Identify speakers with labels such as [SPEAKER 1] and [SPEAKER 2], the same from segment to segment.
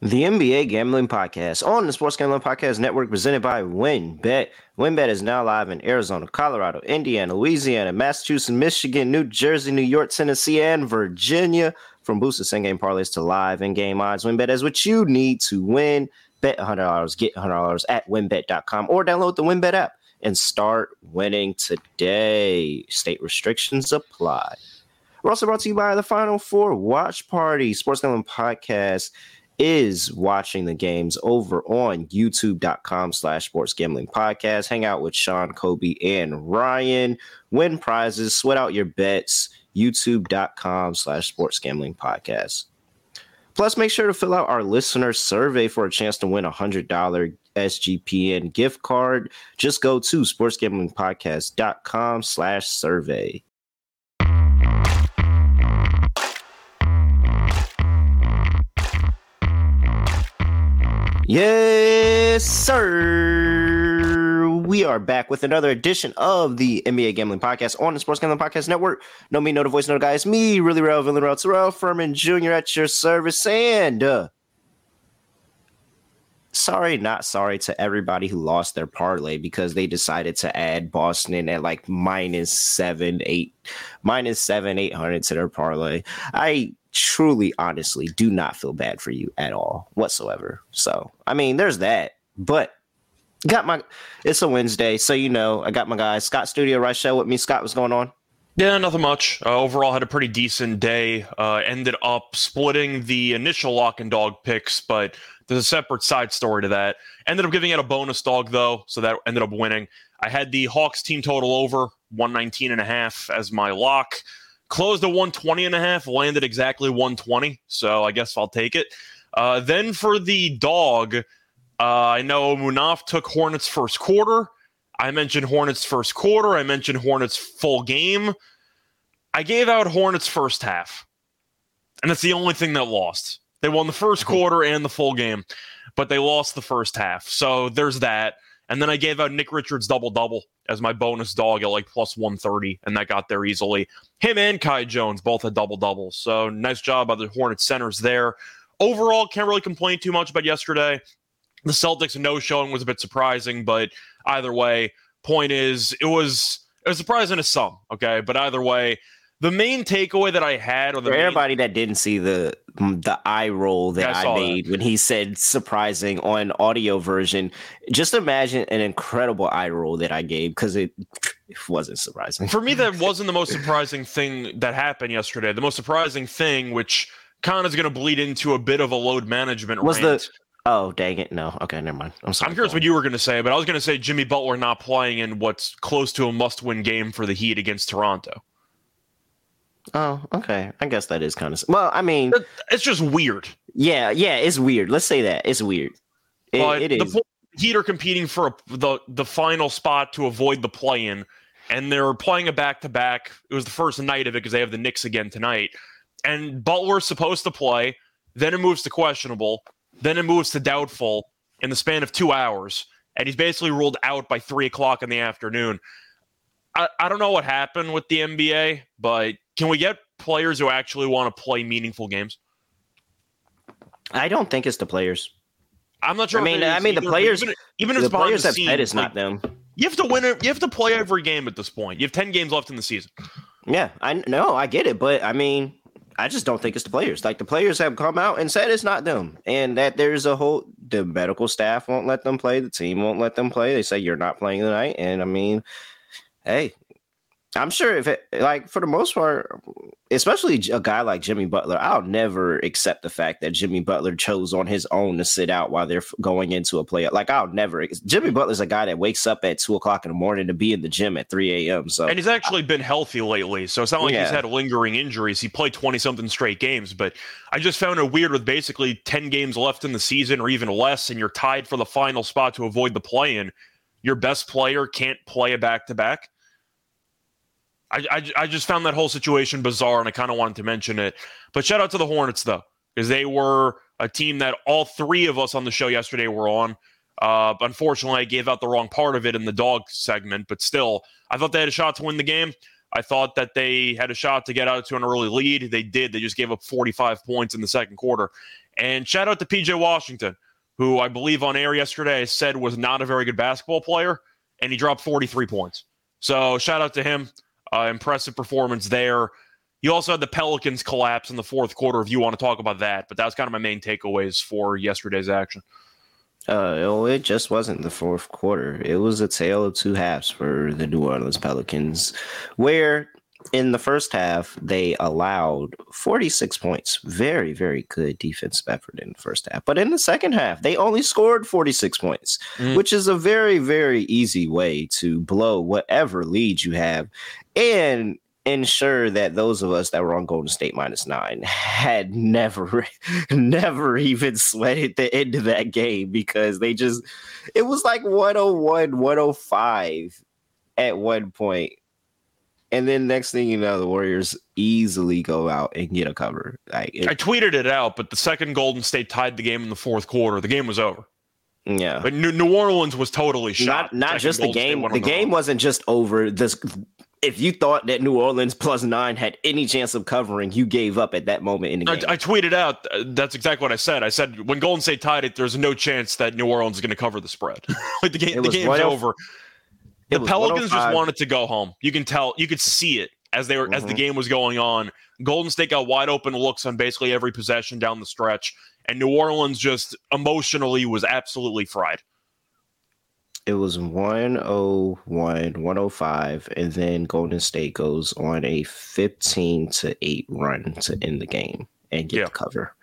[SPEAKER 1] The NBA Gambling Podcast on the Sports Gambling Podcast Network presented by WynnBET. WynnBET is now live in Arizona, Colorado, Indiana, Louisiana, Massachusetts, Michigan, New Jersey, New York, Tennessee, and Virginia. From boosted same game parlays to live in game odds, WynnBET is what you need to win. Bet $100, get $100 at wynnbet.com or download the WynnBET app and start winning today. State restrictions apply. We're also brought to you by the Final Four Watch Party, Sports Gambling Podcast is watching the games over on youtube.com slash sports gambling podcast. Hang out with Sean, Kobe, and Ryan. Win prizes, sweat out your bets. YouTube.com slash sports gambling podcast. Plus, make sure to fill out our listener survey for a chance to win a $100 SGPN gift card. Just go to sportsgamblingpodcast.com slash survey. Yes, sir. We are back with another edition of the NBA Gambling Podcast on the Sports Gambling Podcast Network. No me, no the voice, no the guys. Me, really real, villain, real, Terrell Furman Jr. at your service. And uh, sorry, not sorry to everybody who lost their parlay because they decided to add Boston at like minus seven, eight, minus seven, eight hundred to their parlay. I truly, honestly, do not feel bad for you at all whatsoever. So, I mean, there's that. But got my, it's a Wednesday, so you know, I got my guy Scott Studio Right Show with me. Scott, what's going on?
[SPEAKER 2] Yeah, nothing much. Uh, overall, had a pretty decent day. Uh, ended up splitting the initial lock and dog picks, but there's a separate side story to that. Ended up giving it a bonus dog though, so that ended up winning. I had the Hawks team total over 119 and a half as my lock. Closed at 120 and a half, landed exactly 120. So I guess I'll take it. Uh, then for the dog, uh, I know Munaf took Hornets first quarter. I mentioned Hornets first quarter. I mentioned Hornets full game. I gave out Hornets first half. And that's the only thing that lost. They won the 1st mm-hmm. quarter and the full game, but they lost the first half. So there's that. And then I gave out Nick Richards double double as my bonus dog at like plus 130, and that got there easily. Him and Kai Jones both had double doubles. So nice job by the Hornets centers there. Overall, can't really complain too much about yesterday. The Celtics no showing was a bit surprising, but either way, point is it was it was surprising to some, okay? But either way, the main takeaway that I had, or the
[SPEAKER 1] for
[SPEAKER 2] main,
[SPEAKER 1] everybody that didn't see the mm, the eye roll that yeah, I, I made that. when he said surprising on audio version, just imagine an incredible eye roll that I gave because it, it wasn't surprising.
[SPEAKER 2] For me, that wasn't the most surprising thing that happened yesterday. The most surprising thing, which kind of is going to bleed into a bit of a load management,
[SPEAKER 1] was
[SPEAKER 2] rant.
[SPEAKER 1] the Oh, dang it. No. Okay, never mind. I'm sorry.
[SPEAKER 2] I'm curious what you were going to say, but I was going to say Jimmy Butler not playing in what's close to a must win game for the Heat against Toronto.
[SPEAKER 1] Oh, okay. I guess that is kind of well. I mean,
[SPEAKER 2] it's just weird.
[SPEAKER 1] Yeah, yeah, it's weird. Let's say that it's weird. It, but it is.
[SPEAKER 2] The Heat are competing for the the final spot to avoid the play-in, and they're playing a back-to-back. It was the first night of it because they have the Knicks again tonight, and Butler's supposed to play. Then it moves to questionable. Then it moves to doubtful in the span of two hours, and he's basically ruled out by three o'clock in the afternoon. I, I don't know what happened with the NBA, but can we get players who actually want to play meaningful games?
[SPEAKER 1] I don't think it's the players.
[SPEAKER 2] I'm not sure.
[SPEAKER 1] I mean, I mean
[SPEAKER 2] either,
[SPEAKER 1] the players.
[SPEAKER 2] Even, even
[SPEAKER 1] if
[SPEAKER 2] the
[SPEAKER 1] players
[SPEAKER 2] the
[SPEAKER 1] have said it's like, not them.
[SPEAKER 2] You have to win it. You have to play every game at this point. You have ten games left in the season.
[SPEAKER 1] Yeah, I know. I get it, but I mean, I just don't think it's the players. Like the players have come out and said it's not them, and that there's a whole the medical staff won't let them play, the team won't let them play. They say you're not playing tonight, and I mean, hey, I'm sure if it like for the most part, especially a guy like Jimmy Butler, I'll never accept the fact that Jimmy Butler chose on his own to sit out while they're going into a play. Like I'll never. Jimmy Butler's a guy that wakes up at two o'clock in the morning to be in the gym at three a.m. So
[SPEAKER 2] and he's actually been healthy lately, so it's not like yeah. he's had lingering injuries. He played twenty something straight games, but I just found it weird with basically ten games left in the season or even less, and you're tied for the final spot to avoid the play-in. Your best player can't play a back to back I, I, I just found that whole situation bizarre, and I kind of wanted to mention it. But shout out to the Hornets though, because they were a team that all three of us on the show yesterday were on. Uh, unfortunately, I gave out the wrong part of it in the dog segment, but still, I thought they had a shot to win the game. I thought that they had a shot to get out to an early lead. They did. They just gave up 45 points in the second quarter. And shout out to PJ Washington, who I believe on air yesterday said was not a very good basketball player, and he dropped 43 points. So shout out to him. Uh, impressive performance there. You also had the Pelicans collapse in the fourth quarter if you want to talk about that, but that was kind of my main takeaways for yesterday's action.
[SPEAKER 1] Uh, it just wasn't the fourth quarter. It was a tale of two halves for the New Orleans Pelicans, where in the first half they allowed 46 points. Very, very good defensive effort in the first half. But in the second half, they only scored 46 points, mm. which is a very, very easy way to blow whatever lead you have. And ensure that those of us that were on Golden State minus nine had never, never even sweated the end of that game because they just, it was like 101, 105 at one point. And then next thing you know, the Warriors easily go out and get a cover. Like
[SPEAKER 2] it, I tweeted it out, but the second Golden State tied the game in the fourth quarter, the game was over.
[SPEAKER 1] Yeah,
[SPEAKER 2] but New, Orleans was totally shot.
[SPEAKER 1] Not, not just the game. The game wasn't just over. This if you thought that New Orleans plus nine had any chance of covering, you gave up at that moment in the game.
[SPEAKER 2] I, I tweeted out uh, that's exactly what I said. I said when Golden State tied it, there's no chance that New Orleans is going to cover the spread. like the game, the game's over. The Pelicans just wanted to go home. You can tell, you could see it as they were mm-hmm. as the mm-hmm. game was going on. Golden State got wide open looks on basically every possession down the stretch, and New Orleans just emotionally was absolutely fried
[SPEAKER 1] it was 101, 105, and then Golden State goes on a 15 to 8 run to end the game and get yeah. the cover.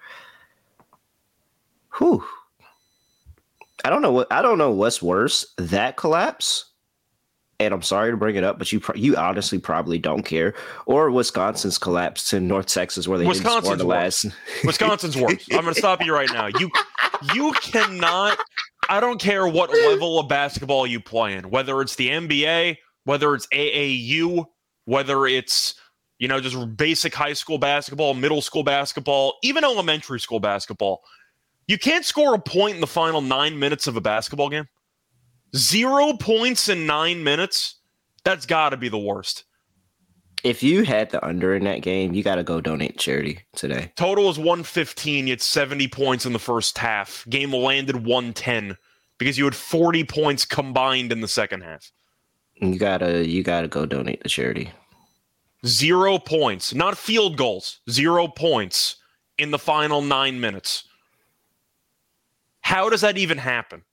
[SPEAKER 1] Whew. I don't know what I don't know what's worse, that collapse. And I'm sorry to bring it up, but you you honestly probably don't care. Or Wisconsin's collapse to North Texas, where they Wisconsin's didn't score the last.
[SPEAKER 2] Wisconsin's worse. I'm going to stop you right now. You you cannot I don't care what level of basketball you play in, whether it's the NBA, whether it's AAU, whether it's you know just basic high school basketball, middle school basketball, even elementary school basketball. You can't score a point in the final 9 minutes of a basketball game. 0 points in 9 minutes. That's got to be the worst.
[SPEAKER 1] If you had the under in that game, you got to go donate charity today.
[SPEAKER 2] Total is 115. You had 70 points in the first half. Game landed 110 because you had 40 points combined in the second half.
[SPEAKER 1] You gotta you gotta go donate to charity.
[SPEAKER 2] Zero points, not field goals. Zero points in the final nine minutes. How does that even happen?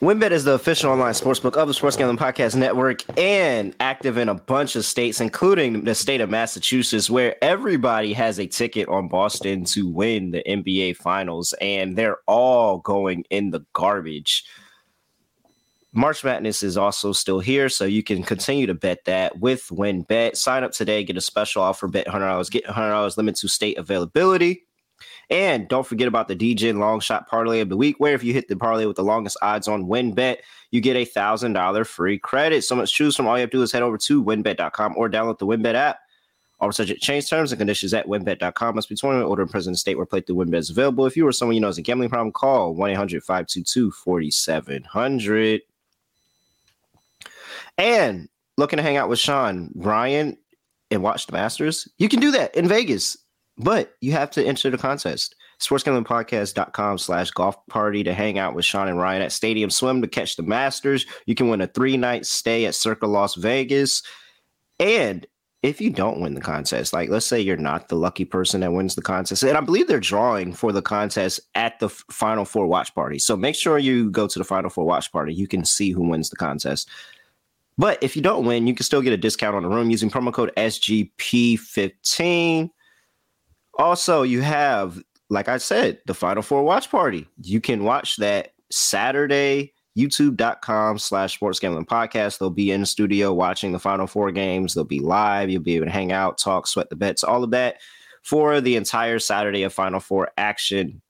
[SPEAKER 1] WynnBET is the official online sportsbook of the Sports Gambling Podcast Network and active in a bunch of states, including the state of Massachusetts, where everybody has a ticket on Boston to win the NBA Finals, and they're all going in the garbage. March Madness is also still here, so you can continue to bet that with WynnBET. Sign up today, get a special offer, bet $100, get $100 limit to state availability. And don't forget about the DJ long shot parlay of the week, where if you hit the parlay with the longest odds on WynnBET, you get a thousand dollar free credit. So much choose from. All you have to do is head over to wynnbet.com or download the WynnBET app. All subject change terms and conditions at wynnbet.com. Must be 21 order in present state where play through WynnBET is available. If you or someone you know has a gambling problem, call 1 800 522 4700. And looking to hang out with Sean, Ryan, and watch the Masters, you can do that in Vegas. But you have to enter the contest. SportsGamblingPodcast.com slash golf party to hang out with Sean and Ryan at Stadium Swim to catch the Masters. You can win a three night stay at Circa Las Vegas. And if you don't win the contest, like let's say you're not the lucky person that wins the contest, and I believe they're drawing for the contest at the Final Four watch party. So make sure you go to the Final Four watch party. You can see who wins the contest. But if you don't win, you can still get a discount on the room using promo code SGP15. Also, you have, like I said, the Final Four watch party. You can watch that Saturday, youtube.com slash sports gambling podcast. They'll be in the studio watching the Final Four games. They'll be live. You'll be able to hang out, talk, sweat the bets, all of that for the entire Saturday of Final Four action.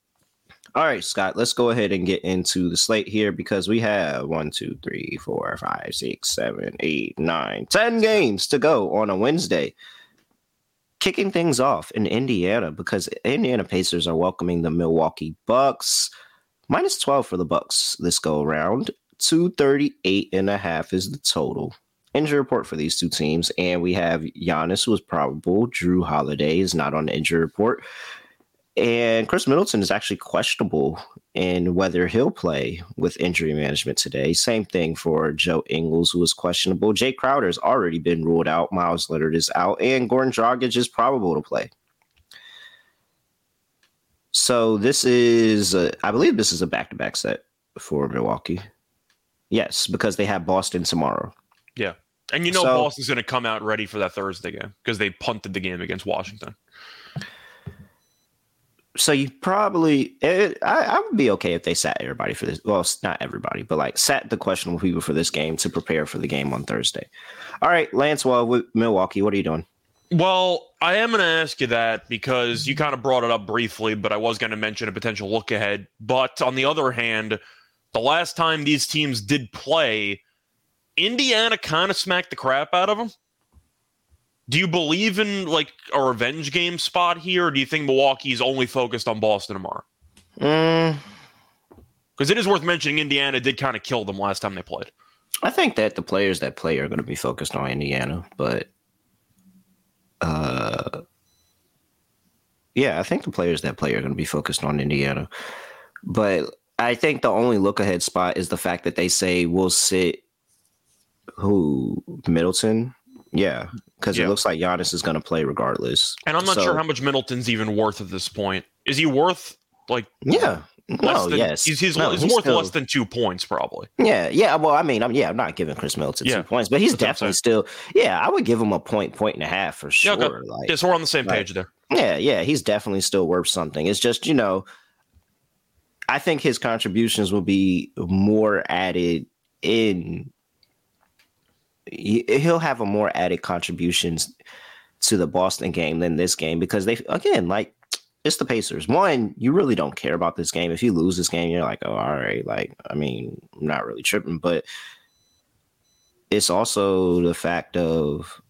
[SPEAKER 1] All right, Scott, let's go ahead and get into the slate here because we have one, two, three, four, five, six, seven, eight, nine, ten games to go on a Wednesday kicking things off in Indiana because Indiana Pacers are welcoming the Milwaukee Bucks. Minus 12 for the Bucks this go around. 238 and a half is the total. Injury report for these two teams. And we have Giannis was probable. Jrue Holiday is not on the injury report. And Khris Middleton is actually questionable in whether he'll play with injury management today. Same thing for Joe Ingles, who is questionable. Jae Crowder has already been ruled out. Meyers Leonard is out, and Goran Dragic is probable to play. So this is, a, I believe, this is a back-to-back set for Milwaukee. Yes, because they have Boston tomorrow.
[SPEAKER 2] Yeah, and you know so, Boston's going to come out ready for that Thursday game because they punted the game against Washington
[SPEAKER 1] so you probably it, I, I, would be okay if they sat everybody for this well not everybody but like sat the questionable people for this game to prepare for the game on thursday. All right lance well with milwaukee what are you doing?
[SPEAKER 2] Well i am going to ask you that because you kind of brought it up briefly but i was going to mention a potential look ahead. But on the other hand the last time these teams did play indiana kind of smacked the crap out of them do you believe in like a revenge game spot here, or do you think Milwaukee's only focused on Boston tomorrow?
[SPEAKER 1] Because
[SPEAKER 2] mm. it is worth mentioning, Indiana did kind of kill them last time they played.
[SPEAKER 1] I think that the players that play are going to be focused on Indiana, but uh, yeah, I think the players that play are going to be focused on Indiana. But I think the only look ahead spot is the fact that they say we'll sit who Middleton yeah, because yeah. it looks like Giannis is going to play regardless.
[SPEAKER 2] And I'm not so, sure how much Middleton's even worth at this point. Is he worth like?
[SPEAKER 1] Yeah. No,
[SPEAKER 2] than,
[SPEAKER 1] yes.
[SPEAKER 2] He's, he's, no, he's, he's worth still, less than two points, probably.
[SPEAKER 1] Yeah, yeah. Well, I mean, I'm yeah, I'm not giving Khris Middleton yeah. two points, but he's That's definitely still. Yeah, I would give him a point, point and a half for sure. Yeah, okay.
[SPEAKER 2] like, yeah, so we're on the same like, page there.
[SPEAKER 1] Yeah, yeah, he's definitely still worth something. It's just you know, I think his contributions will be more added in he'll have a more added contributions to the Boston game than this game because they again like it's the Pacers. One, you really don't care about this game. If you lose this game, you're like, oh, all right. Like, I mean, I'm not really tripping, but it's also the fact of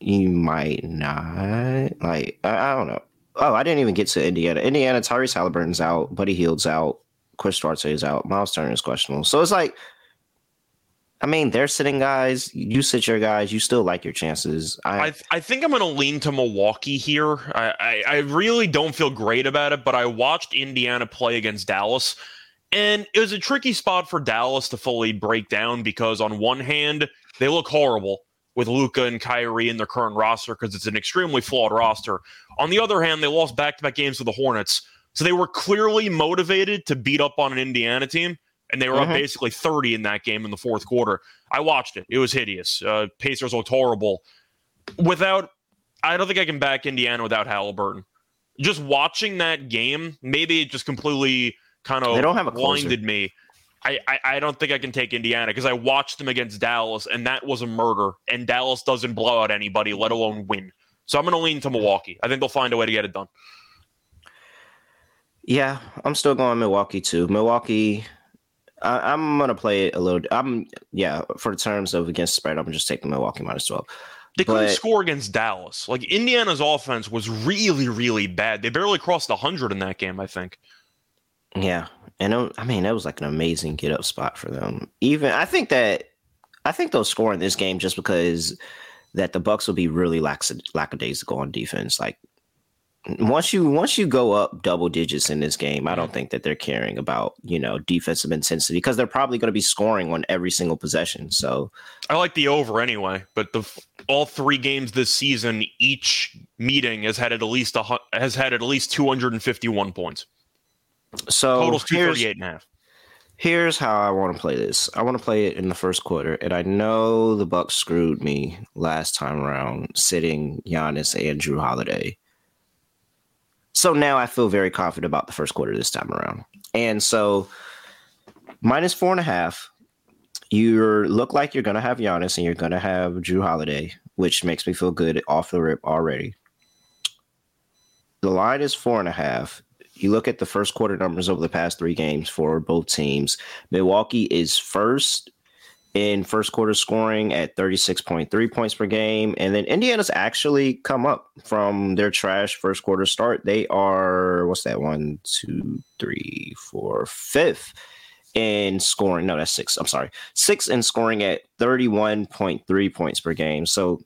[SPEAKER 1] you might not like. I, I don't know. Oh, I didn't even get to Indiana. Indiana, Tyrese Halliburton's out. Buddy Hield's out. Chris Duarte is out. Myles Turner is questionable. So it's like I mean, they're sitting guys. You sit your guys. You still like your chances.
[SPEAKER 2] I I, I think I'm going to lean to Milwaukee here. I, I, I really don't feel great about it, but I watched Indiana play against Dallas, and it was a tricky spot for Dallas to fully break down because on one hand they look horrible with Luka and Kyrie in their current roster because it's an extremely flawed roster. On the other hand, they lost back-to-back games to the Hornets, so they were clearly motivated to beat up on an Indiana team and they were mm-hmm. up basically 30 in that game in the fourth quarter. I watched it. It was hideous. Uh, Pacers looked horrible. Without, I don't think I can back Indiana without Halliburton. Just watching that game, maybe it just completely kind of
[SPEAKER 1] they don't have a
[SPEAKER 2] blinded me. I, I, I don't think I can take Indiana because I watched them against Dallas, and that was a murder. And Dallas doesn't blow out anybody, let alone win. So I'm going to lean to Milwaukee. I think they'll find a way to get it done.
[SPEAKER 1] Yeah, I'm still going Milwaukee too. Milwaukee I, am gonna play it a little. I'm yeah. For the terms of against spread, I'm just taking Milwaukee minus twelve.
[SPEAKER 2] They couldn't score against Dallas. Like Indiana's offense was really, really bad. They barely crossed hundred in that game. I think.
[SPEAKER 1] Yeah, and it, I mean that was like an amazing get up spot for them. Even I think that I think they'll score in this game just because that the Bucks will be really lax lackadaisical on defense. Like once you once you go up double digits in this game, I don't think that they're caring about you know defensive intensity because they're probably going to be scoring on every single possession. So
[SPEAKER 2] I like the over anyway, but the all three games this season, each meeting has had at least a has had at least 251 points.
[SPEAKER 1] So
[SPEAKER 2] totals 238 and a half.
[SPEAKER 1] Here's how I want to play this. I want to play it in the first quarter, and I know the Bucks screwed me last time around, sitting Giannis and Jrue Holiday so now I feel very confident about the first quarter this time around. And so minus four and a half, you look like you're going to have Giannis and you're going to have Jrue Holiday, which makes me feel good off the rip already. The line is four and a half. You look at the first quarter numbers over the past three games for both teams. Milwaukee is first in first quarter scoring at 36.3 points per game. And then Indiana's actually come up from their trash first quarter start. They are, what's that? One, two, three, four, fifth in scoring. No, that's six. I'm sorry. Six in scoring at 31.3 points per game. So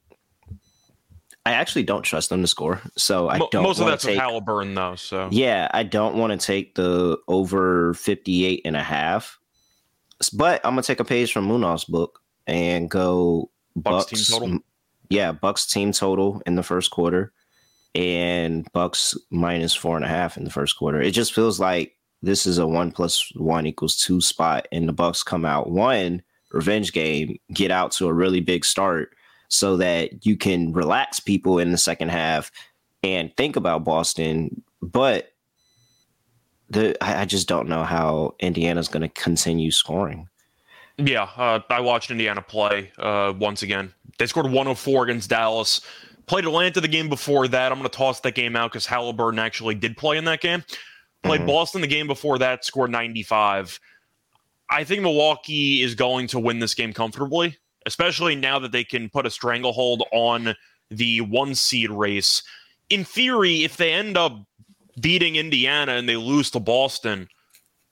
[SPEAKER 1] I actually don't trust them to score, so I don't.
[SPEAKER 2] Most of that's
[SPEAKER 1] take,
[SPEAKER 2] Halliburton, though. So
[SPEAKER 1] yeah, I don't want to take the over 58 and a half. But I'm gonna take a page from Munaf's book and go
[SPEAKER 2] Bucks, Bucks team total.
[SPEAKER 1] Yeah, Bucks team total in the first quarter, and Bucks minus four and a half in the first quarter. It just feels like this is a one plus one equals two spot, and the Bucks come out one revenge game, get out to a really big start, so that you can relax people in the second half and think about Boston. But the I, I just don't know how Indiana's going to continue scoring.
[SPEAKER 2] Yeah, uh, I watched Indiana play uh, once again. They scored 104 against Dallas. Played Atlanta the game before that. I'm going to toss that game out because Halliburton actually did play in that game. Played mm-hmm. Boston the game before that, scored 95. I think Milwaukee is going to win this game comfortably, especially now that they can put a stranglehold on the one seed race. In theory, if they end up beating Indiana and they lose to Boston,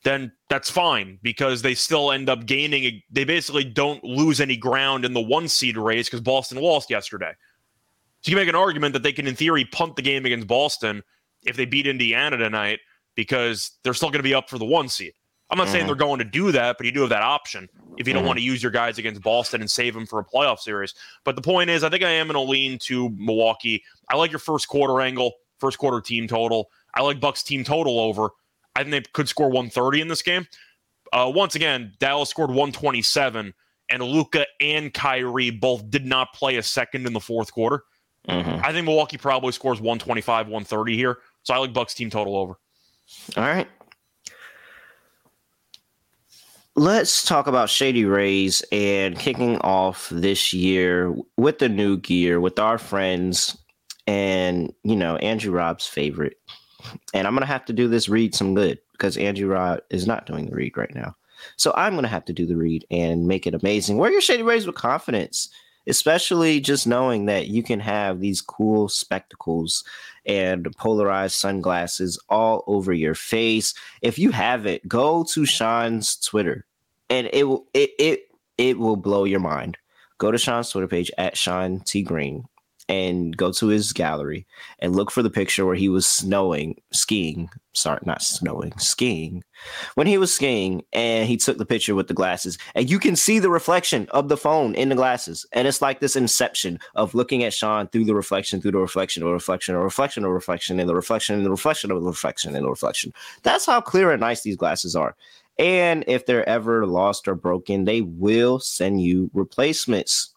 [SPEAKER 2] then that's fine because they still end up gaining. They basically don't lose any ground in the one seed race because Boston lost yesterday. So you can make an argument that they can, in theory, punt the game against Boston if they beat Indiana tonight because they're still going to be up for the one seed. I'm not mm saying mm-hmm. they're going to do that, but you do have that option if you don't mm want to use your guys against Boston and save them for a playoff series. But the point is, I think I am going to lean to Milwaukee. I like your first quarter angle, first quarter team total. I like Bucks team total over. I think they could score 130 in this game. Uh, once again, Dallas scored 127, and Luka and Kyrie both did not play a second in the fourth quarter. Mm-hmm. I think Milwaukee probably scores 125, 130 here. So I like Bucks team total over.
[SPEAKER 1] All right. Let's talk about Shady Rays and kicking off this year with the new gear with our friends and, you know, Andrew Rob's favorite, and I'm going to have to do this read some good because Andrew Rod is not doing the read right now. So I'm going to have to do the read and make it amazing. Wear your Shady Rays with confidence, especially just knowing that you can have these cool spectacles and polarized sunglasses all over your face. If you have it, go to Sean's Twitter and it will it it it will blow your mind. Go to Sean's Twitter page at Sean T Green and go to his gallery and look for the picture where he was snowing, skiing. Sorry, not snowing, skiing. When he was skiing and he took the picture with the glasses, and you can see the reflection of the phone in the glasses. And it's like this inception of looking at Sean through the reflection, through the reflection, or reflection, or reflection, or reflection, and the reflection, and the reflection of the reflection, and the reflection. That's how clear and nice these glasses are. And if they're ever lost or broken, they will send you replacements.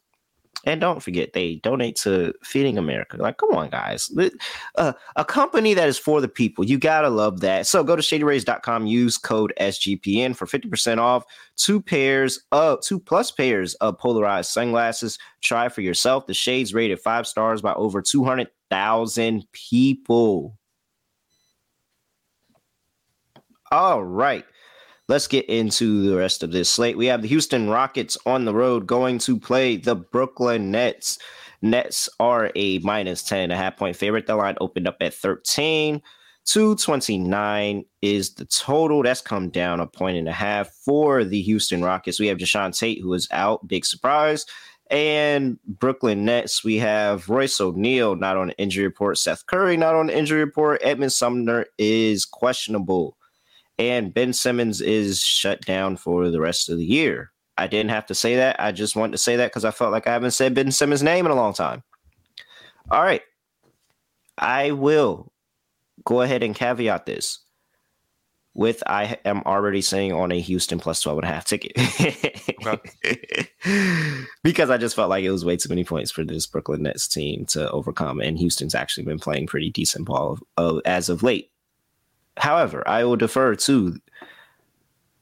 [SPEAKER 1] And don't forget, they donate to Feeding America. Like, come on, guys. Uh, a company that is for the people. You got to love that. So go to shadyrays.com, use code SGPN for 50% off two pairs of two plus pairs of polarized sunglasses. Try for yourself. The shades rated five stars by over 200,000 people. All right. Let's get into the rest of this slate. We have the Houston Rockets on the road going to play the Brooklyn Nets. Nets are a minus 10 and a half point favorite. The line opened up at 13. 229 is the total. That's come down a point and a half for the Houston Rockets. We have Jae'Sean Tate, who is out. Big surprise. And Brooklyn Nets, we have Royce O'Neale not on the injury report. Seth Curry not on the injury report. Edmond Sumner is questionable and Ben Simmons is shut down for the rest of the year. I didn't have to say that. I just wanted to say that because I felt like I haven't said Ben Simmons' name in a long time. All right. I will go ahead and caveat this with I am already saying on a Houston plus 12 and a half ticket. because I just felt like it was way too many points for this Brooklyn Nets team to overcome. And Houston's actually been playing pretty decent ball of, of, as of late. However, I will defer to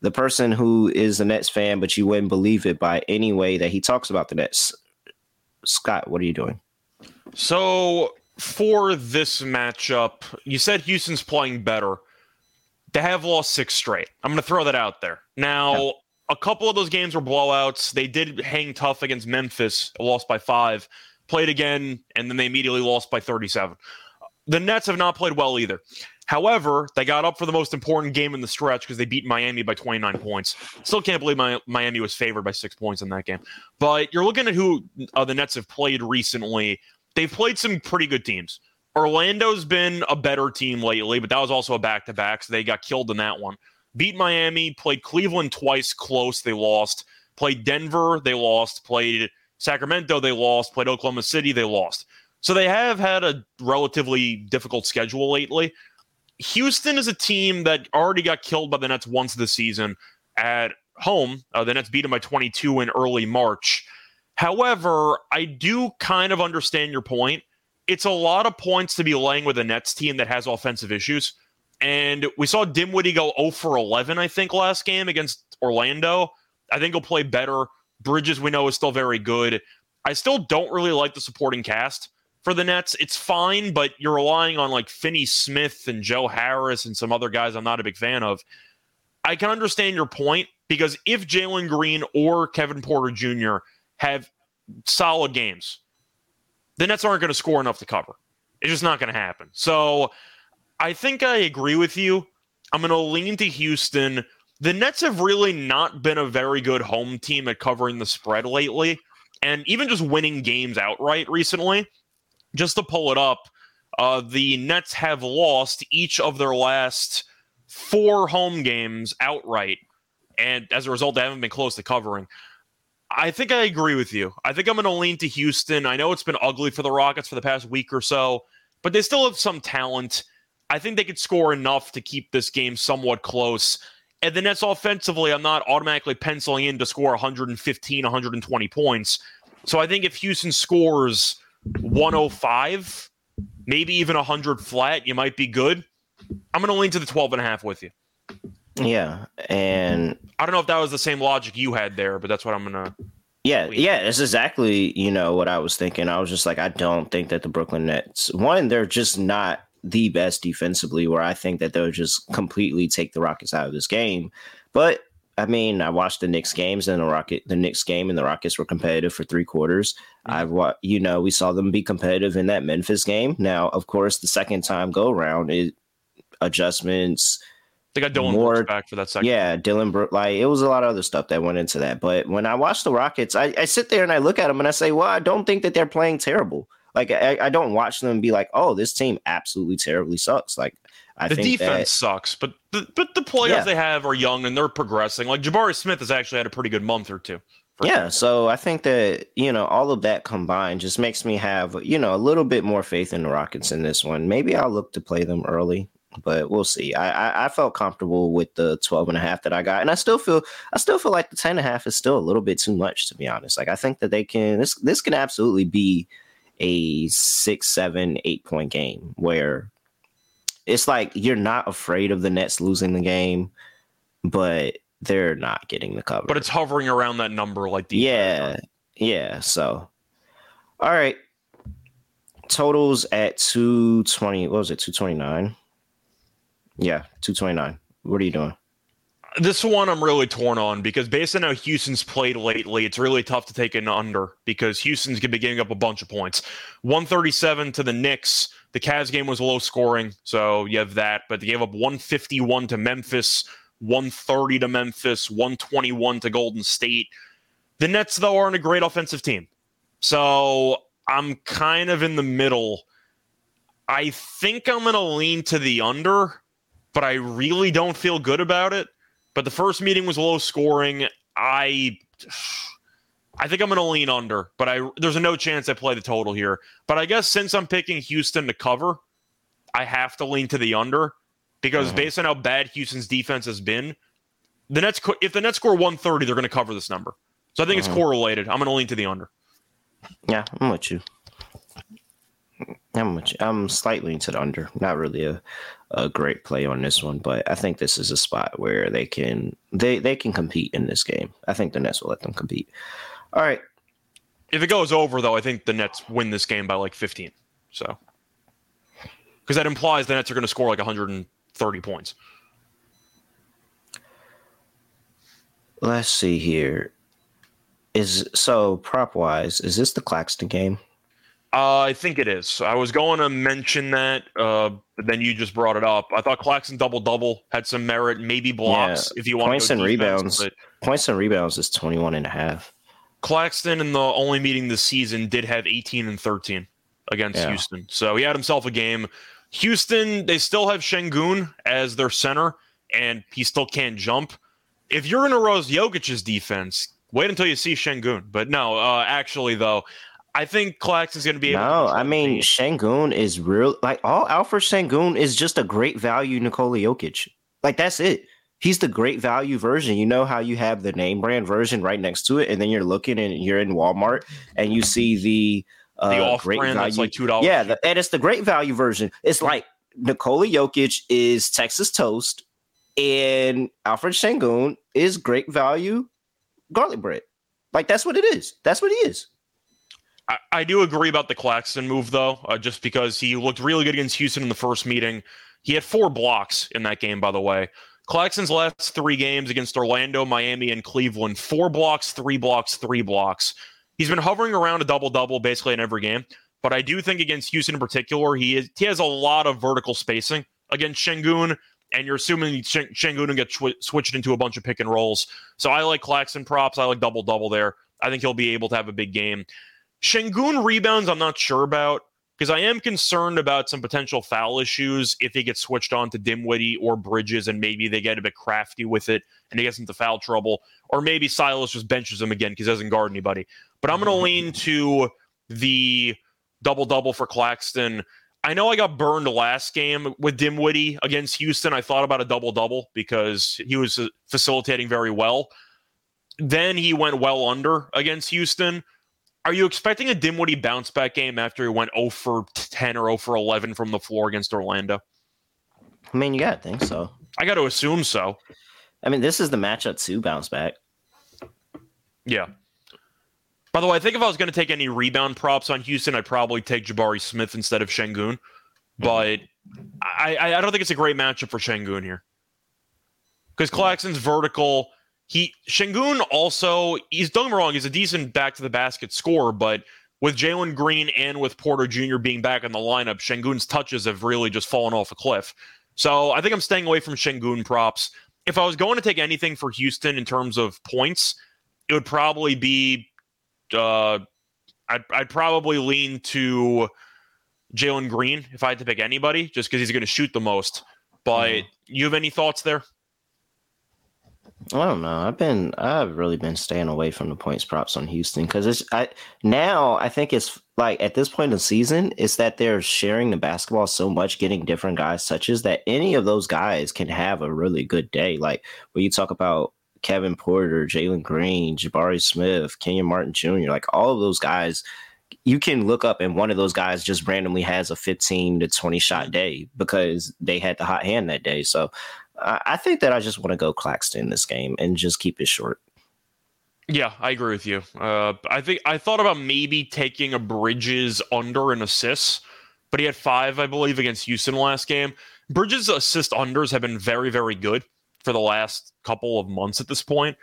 [SPEAKER 1] the person who is a Nets fan, but you wouldn't believe it by any way that he talks about the Nets. Scott, what are you doing?
[SPEAKER 2] So for this matchup, you said Houston's playing better. They have lost six straight. I'm going to throw that out there. Now, yeah. a couple of those games were blowouts. They did hang tough against Memphis, lost by five, played again, and then they immediately lost by 37. The Nets have not played well either. However, they got up for the most important game in the stretch because they beat Miami by 29 points. Still can't believe my, Miami was favored by six points in that game. But you're looking at who uh, the Nets have played recently. they've played some pretty good teams. Orlando's been a better team lately, but that was also a back to back, so they got killed in that one. Beat Miami, played Cleveland twice, close, they lost. Played Denver, they lost. Played Sacramento, they lost. Played Oklahoma City, they lost. So they have had a relatively difficult schedule lately. Houston is a team that already got killed by the Nets once this season at home. Uh, the Nets beat them by 22 in early March. However, I do kind of understand your point. It's a lot of points to be laying with a Nets team that has offensive issues. And we saw Dinwiddie go 0 for 11, I think, last game against Orlando. I think he'll play better. Bridges, we know, is still very good. I still don't really like the supporting cast for the Nets. It's fine, but you're relying on like Finney Smith and Joe Harris and some other guys I'm not a big fan of. I can understand your point because if Jalen Green or Kevin Porter Jr. have solid games, the Nets aren't going to score enough to cover. It's just not going to happen. So I think I agree with you. I'm going to lean to Houston. The Nets have really not been a very good home team at covering the spread lately, and even just winning games outright recently just to pull it up, uh, the Nets have lost each of their last four home games outright. And as a result, they haven't been close to covering. I think I agree with you. I think I'm going to lean to Houston. I know it's been ugly for the Rockets for the past week or so, but they still have some talent. I think they could score enough to keep this game somewhat close. And the Nets offensively, I'm not automatically penciling in to score 115, 120 points. So I think if Houston scores 105, maybe even 100 flat, you might be good. I'm going to lean to the 12 and a half with you.
[SPEAKER 1] Yeah, and
[SPEAKER 2] I don't know if that was the same logic you had there, but that's what I'm going to
[SPEAKER 1] yeah, yeah, it's exactly, you know, what I was thinking. I was just like I don't think that the Brooklyn Nets one, they're just not the best defensively where I think that they'll just completely take the Rockets out of this game. But I mean, I watched the Knicks games and the Rocket, the Knicks game, and the Rockets were competitive for three quarters. Mm-hmm. I, wa- you know, we saw them be competitive in that Memphis game. Now, of course, the second time go around, it adjustments.
[SPEAKER 2] They got Dillon more, Brooks back for that second.
[SPEAKER 1] Yeah, Dillon Brooks. Like it was a lot of other stuff that went into that. But when I watch the Rockets, I, I sit there and I look at them and I say, well, I don't think that they're playing terrible. Like I, I don't watch them be like, oh, this team absolutely terribly sucks. Like I
[SPEAKER 2] the defense
[SPEAKER 1] that,
[SPEAKER 2] sucks, but the, but the players yeah. they have are young and they're progressing. Like Jabari Smith has actually had a pretty good month or two.
[SPEAKER 1] Yeah, so I think that you know all of that combined just makes me have you know a little bit more faith in the Rockets in this one. Maybe I'll look to play them early, but we'll see. I, I, I felt comfortable with the 12 and a half that I got, and I still feel I still feel like the 10 and a half is still a little bit too much to be honest. Like I think that they can this this can absolutely be a six, seven, eight point game where it's like you're not afraid of the Nets losing the game, but they're not getting the cover.
[SPEAKER 2] But it's hovering around that number, like the
[SPEAKER 1] yeah, yeah. So, all right, totals at two twenty. What was it? Two twenty nine. Yeah, two twenty nine. What are you doing?
[SPEAKER 2] This one I'm really torn on because based on how Houston's played lately, it's really tough to take an under because Houston's going to be giving up a bunch of points. 137 to the Knicks. The Cavs game was low scoring, so you have that, but they gave up 151 to Memphis, 130 to Memphis, 121 to Golden State. The Nets, though, aren't a great offensive team. So I'm kind of in the middle. I think I'm going to lean to the under, but I really don't feel good about it. But the first meeting was low scoring. I I think I'm going to lean under, but I there's a no chance I play the total here. But I guess since I'm picking Houston to cover, I have to lean to the under because mm-hmm. based on how bad Houston's defense has been, the Nets if the Nets score 130, they're going to cover this number. So I think mm-hmm. it's correlated. I'm going to lean to the under.
[SPEAKER 1] Yeah, I'm with you. I'm with you. I'm slightly into the under. Not really a, a great play on this one, but I think this is a spot where they can they they can compete in this game. I think the Nets will let them compete. All right.
[SPEAKER 2] If it goes over, though, I think the Nets win this game by like 15. So, because that implies the Nets are going to score like 130 points.
[SPEAKER 1] Let's see here. Is so prop wise, is this the Claxton game?
[SPEAKER 2] Uh, I think it is. I was going to mention that, uh, but then you just brought it up. I thought Claxton double double had some merit, maybe blocks yeah. if you want
[SPEAKER 1] points and rebounds. But... Points and rebounds is 21 and a half.
[SPEAKER 2] Claxton in the only meeting this season did have 18 and 13. against yeah. Houston. So he had himself a game. Houston, they still have Sengun as their center, and he still can't jump. If you're going to rose Jokic's defense, wait until you see Sengun. But no, uh, actually, though, I think Claxton's going to be able.
[SPEAKER 1] No, I mean Sengun is real. Like all Alperen Sengun is just a great value Nikola Jokic. Like that's it. He's the great value version. You know how you have the name brand version right next to it, and then you're looking and you're in Walmart and you see the
[SPEAKER 2] uh, the off great brand value. that's like two dollars.
[SPEAKER 1] Yeah, the, and it's the great value version. It's like Nikola Jokic is Texas toast, and Alperen Sengun is great value garlic bread. Like that's what it is. That's what he is.
[SPEAKER 2] I, do agree about the Claxton move though, uh, just because he looked really good against Houston in the first meeting. He had four blocks in that game, by the way. Claxton's last three games against Orlando, Miami, and Cleveland, four blocks, three blocks, three blocks. He's been hovering around a double double basically in every game. But I do think against Houston in particular, he is, he has a lot of vertical spacing against Sengun, and you're assuming Sengun will get sw- switched into a bunch of pick and rolls. So I like Claxton props. I like double double there. I think he'll be able to have a big game. Sengun rebounds, I'm not sure about because I am concerned about some potential foul issues if he gets switched on to Dinwiddie or Bridges and maybe they get a bit crafty with it and he gets into foul trouble. Or maybe Silas just benches him again because he doesn't guard anybody. But I'm going to lean to the double double for Claxton. I know I got burned last game with Dinwiddie against Houston. I thought about a double double because he was uh, facilitating very well. Then he went well under against Houston. Are you expecting a Dinwiddie bounce back game after he went 0 for 10 or 0 for 11 from the floor against Orlando?
[SPEAKER 1] I mean, you got to think so.
[SPEAKER 2] I got to assume so.
[SPEAKER 1] I mean, this is the matchup to bounce back.
[SPEAKER 2] Yeah. By the way, I think if I was going to take any rebound props on Houston, I'd probably take Jabari Smith instead of Sengun. Mm-hmm. But I, I don't think it's a great matchup for Sengun here. Because Claxton's vertical he Sengun also he's don't wrong, he's a decent back to the basket scorer, but with Jalen Green and with Porter Jr. being back in the lineup, Sengun's touches have really just fallen off a cliff. So I think I'm staying away from Shingun props. If I was going to take anything for Houston in terms of points, it would probably be uh, I'd, I'd probably lean to Jalen Green if I had to pick anybody, just because he's going to shoot the most. But mm. you have any thoughts there?
[SPEAKER 1] I don't know. I've been I've really been staying away from the points props on Houston because it's I now I think it's like at this point in the season it's that they're sharing the basketball so much, getting different guys touches that any of those guys can have a really good day. Like when you talk about Kevin Porter, Jalen Green, Jabari Smith, Kenyon Martin Jr., like all of those guys, you can look up and one of those guys just randomly has a 15 to 20 shot mm-hmm. day because they had the hot hand that day. So I think that I just want to go Claxton in this game and just keep it short.
[SPEAKER 2] Yeah, I agree with you. Uh, I think I thought about maybe taking a Bridges under an assist, but he had five, I believe, against Houston last game. Bridges' assist unders have been very, very good for the last couple of months at this point.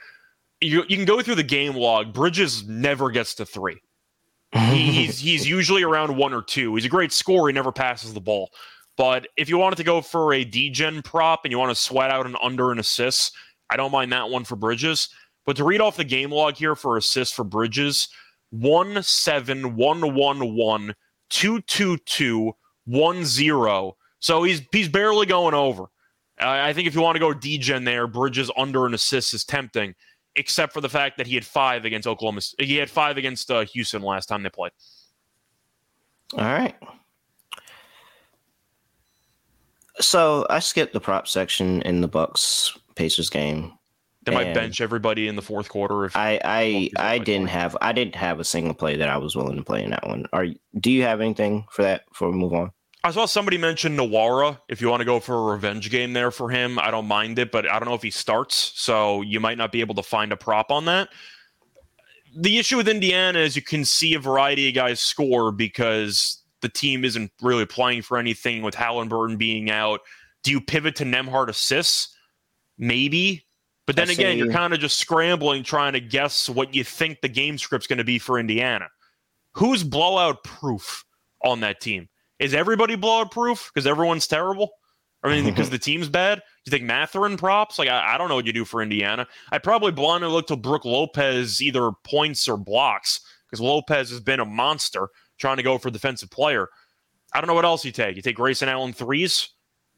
[SPEAKER 2] You, you can go through the game log. Bridges never gets to three. he's he's usually around one or two. He's a great scorer. He never passes the ball. But if you wanted to go for a degen prop and you want to sweat out an under an assist, I don't mind that one for Bridges. But to read off the game log here for assists for Bridges, one seven one one one two two two one zero. So he's he's barely going over. Uh, I think if you want to go degen there, Bridges under an assist is tempting, except for the fact that he had five against Oklahoma. He had five against uh, Houston last time they played.
[SPEAKER 1] All right. So I skipped the prop section in the Bucks Pacers game.
[SPEAKER 2] They might bench everybody in the fourth quarter. If
[SPEAKER 1] I I I didn't have I didn't have a single play that I was willing to play in that one. Are do you have anything for that before we move on?
[SPEAKER 2] I saw somebody mention Nwora. If you want to go for a revenge game there for him, I don't mind it, but I don't know if he starts, so you might not be able to find a prop on that. The issue with Indiana is you can see a variety of guys score because the team isn't really playing for anything with Halliburton being out. Do you pivot to Nembhard assists? Maybe. But then I again, see. you're kind of just scrambling trying to guess what you think the game script's going to be for Indiana. Who's blowout proof on that team? Is everybody blowout proof because everyone's terrible? I mean, because the team's bad? Do you think Mathurin props? Like, I, I, don't know what you do for Indiana. I probably blindly look to Brook Lopez either points or blocks because Lopez has been a monster trying to go for defensive player. I don't know what else you take. You take Grayson Allen threes.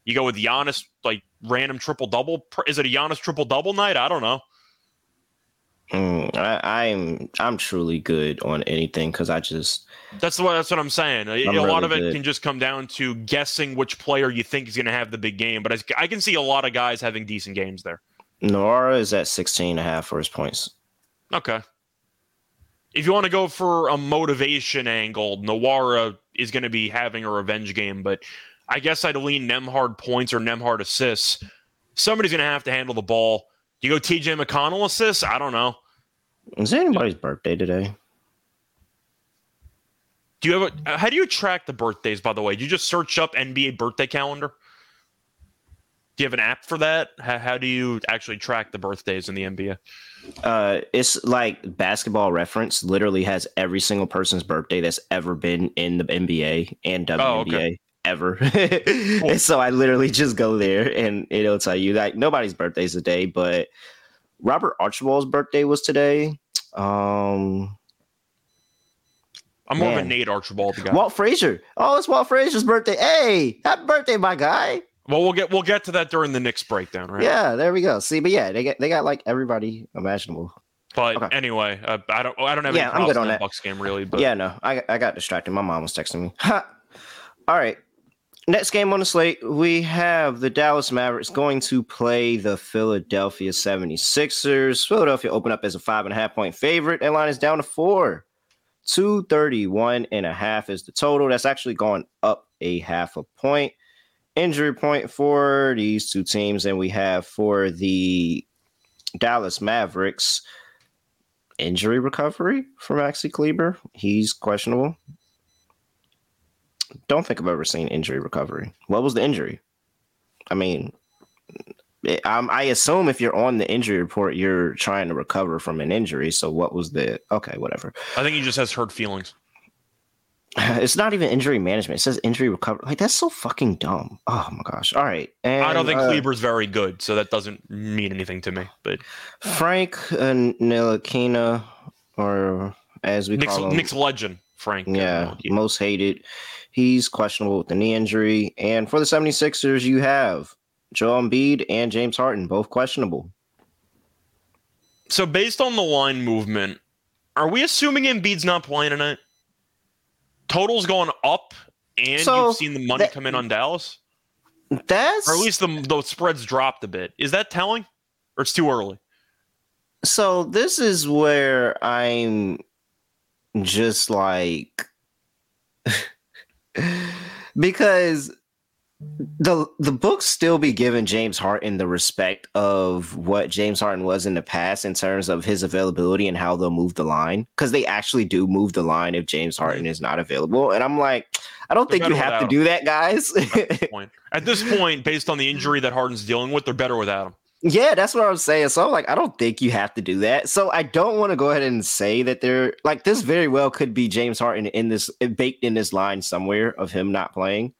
[SPEAKER 2] You go with Giannis like random triple double. Is it a Giannis triple double night? I don't know.
[SPEAKER 1] Mm, I, am I'm, I'm truly good on anything because I just
[SPEAKER 2] that's what that's what I'm saying. I'm a really lot of it good. can just come down to guessing which player you think is going to have the big game. But I, I, can see a lot of guys having decent games there.
[SPEAKER 1] Nwora is at 16 and a half for his points.
[SPEAKER 2] Okay. If you want to go for a motivation angle, Nwora is going to be having a revenge game, but I guess I'd lean Nembhard points or Nembhard assists. Somebody's going to have to handle the ball. You go TJ McConnell assists? I don't know.
[SPEAKER 1] Is it anybody's birthday today?
[SPEAKER 2] Do you have a, how do you track the birthdays, by the way? Do you just search up NBA birthday calendar? Do you have an app for that? How, how do you actually track the birthdays in the NBA?
[SPEAKER 1] Uh, it's like basketball reference literally has every single person's birthday that's ever been in the NBA and WNBA. Oh, okay ever. cool. so I literally just go there and it'll tell you like nobody's birthday's today, but Robert Archibald's birthday was today. Um
[SPEAKER 2] I'm more man. of a Nate Archibald guy.
[SPEAKER 1] Walt Frazier. Oh, it's Walt Frazier's birthday. Hey, happy birthday, my guy.
[SPEAKER 2] Well, we'll get we'll get to that during the Knicks breakdown, right?
[SPEAKER 1] Yeah, there we go. See, but yeah, they got they got like everybody imaginable.
[SPEAKER 2] But okay. anyway, uh, I don't I don't have yeah, any I'm good on that Bucks game really. But
[SPEAKER 1] yeah, no, I I got distracted. My mom was texting me. Ha! All right, Next game on the slate, we have the Dallas Mavericks going to play the Philadelphia 76ers. Philadelphia opened up as a five and a half point favorite. That line is down to four. 231 and a half is the total. That's actually going up a half a point. Injury point for these two teams. And we have for the Dallas Mavericks injury recovery for Maxi Kleber. He's questionable don't think I've ever seen injury recovery. What was the injury? I mean, it, I assume if you're on the injury report, you're trying to recover from an injury. So what was the okay? Whatever.
[SPEAKER 2] I think he just has hurt feelings.
[SPEAKER 1] It's not even injury management. It says injury recovery. Like that's so fucking dumb. Oh my gosh. All right.
[SPEAKER 2] And, I don't think uh, Kleber's very good, so that doesn't mean anything to me. But
[SPEAKER 1] Frank uh, Ntilikina, or as we
[SPEAKER 2] Knicks,
[SPEAKER 1] call him,
[SPEAKER 2] Knicks legend, Frank.
[SPEAKER 1] Yeah, most hated. He's questionable with the knee injury. And for the 76ers, you have Joel Embiid and James Harden, both questionable.
[SPEAKER 2] So, based on the line movement, are we assuming Embiid's not playing tonight? Total's going up, and so you've seen the money that, come in on Dallas?
[SPEAKER 1] That's.
[SPEAKER 2] Or at least the, the spreads dropped a bit. Is that telling? Or it's too early?
[SPEAKER 1] So, this is where I'm just like. because the the books still be giving James Harden the respect of what James Harden was in the past in terms of his availability and how they'll move the line because they actually do move the line if James Harden is not available. And I'm like, I don't they're think you have to do that, guys.
[SPEAKER 2] At this, At this point, based on the injury that Harden's dealing with, they're better without him.
[SPEAKER 1] Yeah, that's what I'm saying. So like, I don't think you have to do that. So I don't want to go ahead and say that they're like this. Very well could be James Harden in this eh, baked in this line somewhere of him not playing,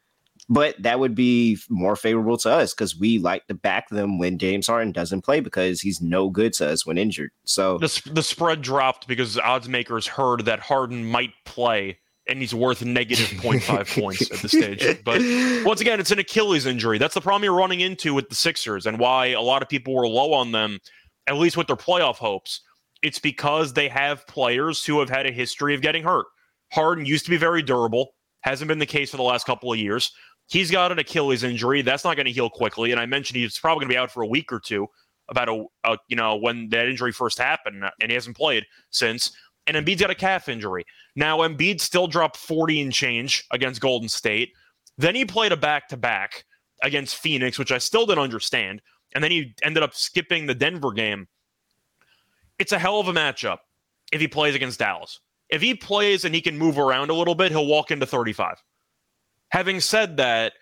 [SPEAKER 1] but that would be more favorable to us because we like to back them when James Harden doesn't play because he's no good to us when injured. So
[SPEAKER 2] the the spread dropped because odds makers heard that Harden might play and he's worth negative 0.5 points at the stage. But once again, it's an Achilles injury. That's the problem you're running into with the Sixers and why a lot of people were low on them, at least with their playoff hopes. It's because they have players who have had a history of getting hurt. Harden used to be very durable, hasn't been the case for the last couple of years. He's got an Achilles injury. That's not going to heal quickly. And I mentioned he's probably going to be out for a week or two about a, a, you know when that injury first happened and he hasn't played since and Embiid's got a calf injury. Now, Embiid still dropped 40 and change against Golden State. Then he played a back to back against Phoenix, which I still didn't understand. And then he ended up skipping the Denver game. It's a hell of a matchup if he plays against Dallas. If he plays and he can move around a little bit, he'll walk into 35. Having said that,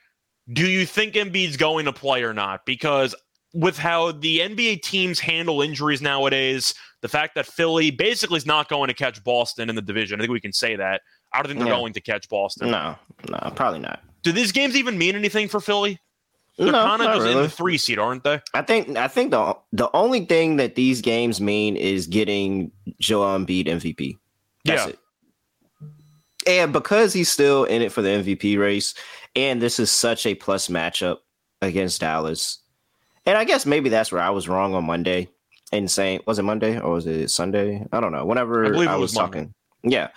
[SPEAKER 2] do you think Embiid's going to play or not? Because with how the NBA teams handle injuries nowadays, the fact that Philly basically is not going to catch Boston in the division, I think we can say that. I don't think they're yeah. going to catch Boston.
[SPEAKER 1] No, no, probably not.
[SPEAKER 2] Do these games even mean anything for Philly? They're no, kind of just really. in the three seed, aren't they?
[SPEAKER 1] I think I think the the only thing that these games mean is getting Joel Embiid MVP. That's yeah. it. And because he's still in it for the MVP race, and this is such a plus matchup against Dallas. And I guess maybe that's where I was wrong on Monday in saying was it Monday or was it Sunday? I don't know. Whenever I, I was, was talking. Yeah.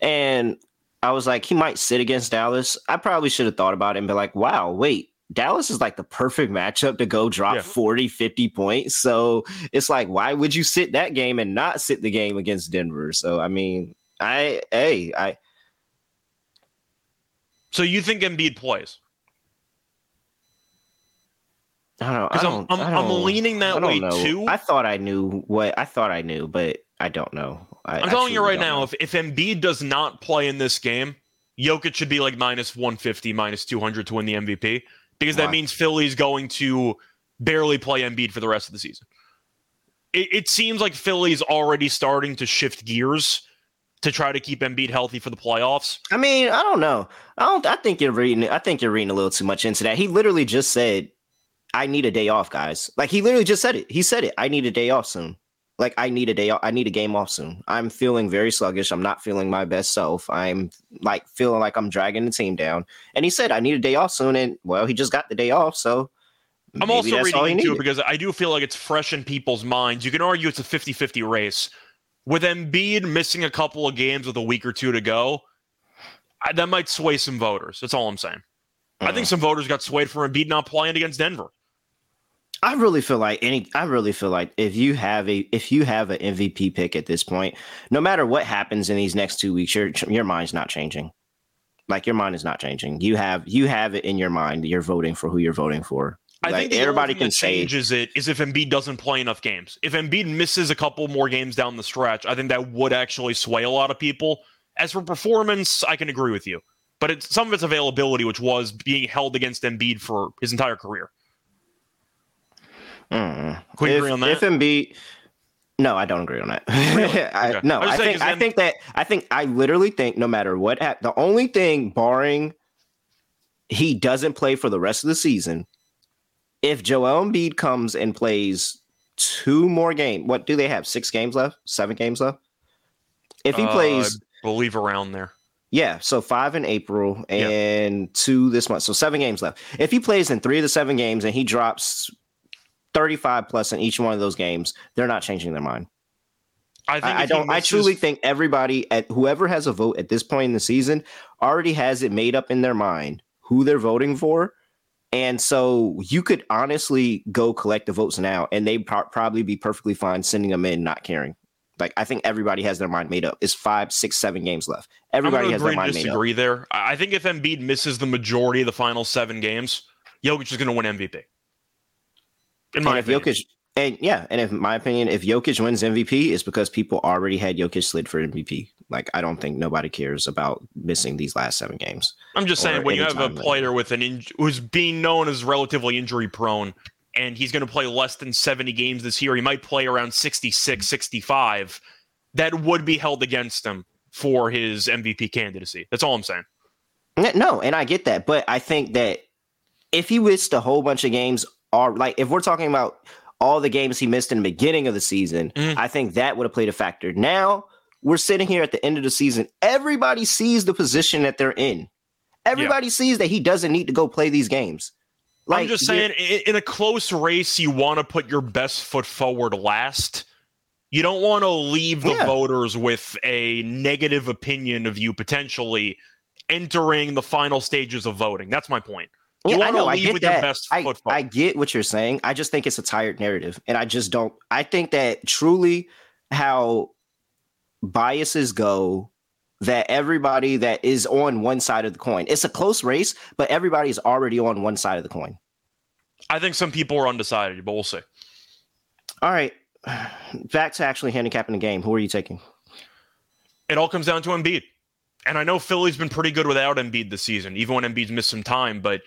[SPEAKER 1] And I was like, he might sit against Dallas. I probably should have thought about it and be like, wow, wait, Dallas is like the perfect matchup to go drop yeah. 40, 50 points. So it's like, why would you sit that game and not sit the game against Denver? So, I mean, I, hey, I.
[SPEAKER 2] So you think Embiid plays?
[SPEAKER 1] I don't know. I don't,
[SPEAKER 2] I'm, I'm, I'm, leaning that way
[SPEAKER 1] know.
[SPEAKER 2] too.
[SPEAKER 1] I thought I knew what I thought I knew, but I don't know. I,
[SPEAKER 2] am telling you right now, know. if if Embiid does not play in this game, Jokic should be like minus 150, minus 200 to win the MVP because Why? that means Philly's going to barely play Embiid for the rest of the season. It, it seems like Philly's already starting to shift gears to try to keep Embiid healthy for the playoffs.
[SPEAKER 1] I mean, I don't know. I don't. I think you're reading. I think you're reading a little too much into that. He literally just said I need a day off, guys. Like he literally just said it. He said it. I need a day off soon. Like I need a day off. I need a game off soon. I'm feeling very sluggish. I'm not feeling my best self. I'm like feeling like I'm dragging the team down. And he said I need a day off soon. And well, he just got the day off. So
[SPEAKER 2] I'm also reading into it because I do feel like it's fresh in people's minds. You can argue it's a 50 50 race. With Embiid missing a couple of games with a week or two to go, I, that might sway some voters. That's all I'm saying. I think mm. some voters got swayed from Embiid not playing against Denver.
[SPEAKER 1] I really feel like any. I really feel like if you have a if you have an MVP pick at this point, no matter what happens in these next two weeks, your your mind's not changing. Like your mind is not changing. You have you have it in your mind. You're voting for who you're voting for.
[SPEAKER 2] I like, think everybody can say changes it is if Embiid doesn't play enough games. If Embiid misses a couple more games down the stretch, I think that would actually sway a lot of people. As for performance, I can agree with you, but it's some of its availability, which was being held against Embiid for his entire career.
[SPEAKER 1] Mm. Can we if, agree on that? If Embiid, no, I don't agree on that. Really? I, okay. No, I, I think I think that I think I literally think no matter what, the only thing barring he doesn't play for the rest of the season, if Joel Embiid comes and plays two more games, what do they have? Six games left? Seven games left? If he uh, plays,
[SPEAKER 2] I believe around there.
[SPEAKER 1] Yeah, so five in April and yep. two this month. So seven games left. If he plays in three of the seven games and he drops 35 plus in each one of those games, they're not changing their mind. I, think I, I don't. I truly think everybody at whoever has a vote at this point in the season already has it made up in their mind who they're voting for, and so you could honestly go collect the votes now, and they pro- probably be perfectly fine sending them in, not caring. Like I think everybody has their mind made up. It's five, six, seven games left. Everybody has their mind made up.
[SPEAKER 2] Disagree there. I think if Embiid misses the majority of the final seven games, Jokic is going to win MVP. In my
[SPEAKER 1] and opinion. Jokic, and yeah, and in my opinion, if Jokic wins MVP, it's because people already had Jokic slid for MVP. Like I don't think nobody cares about missing these last seven games.
[SPEAKER 2] I'm just saying when you have a player later. with an in- who's being known as relatively injury prone, and he's going to play less than 70 games this year, he might play around 66, 65. That would be held against him for his MVP candidacy. That's all I'm saying.
[SPEAKER 1] No, and I get that, but I think that if he missed a whole bunch of games are like if we're talking about all the games he missed in the beginning of the season, mm. I think that would have played a factor. Now we're sitting here at the end of the season. Everybody sees the position that they're in. Everybody yeah. sees that he doesn't need to go play these games.
[SPEAKER 2] Like, I'm just saying, in a close race, you want to put your best foot forward last. You don't want to leave the yeah. voters with a negative opinion of you potentially entering the final stages of voting. That's my point.
[SPEAKER 1] You yeah, I know. I get that. I, I get what you're saying. I just think it's a tired narrative, and I just don't. I think that truly, how biases go, that everybody that is on one side of the coin, it's a close race, but everybody's already on one side of the coin.
[SPEAKER 2] I think some people are undecided, but we'll see.
[SPEAKER 1] All right, back to actually handicapping the game. Who are you taking?
[SPEAKER 2] It all comes down to Embiid. And I know Philly's been pretty good without Embiid this season, even when Embiid's missed some time. But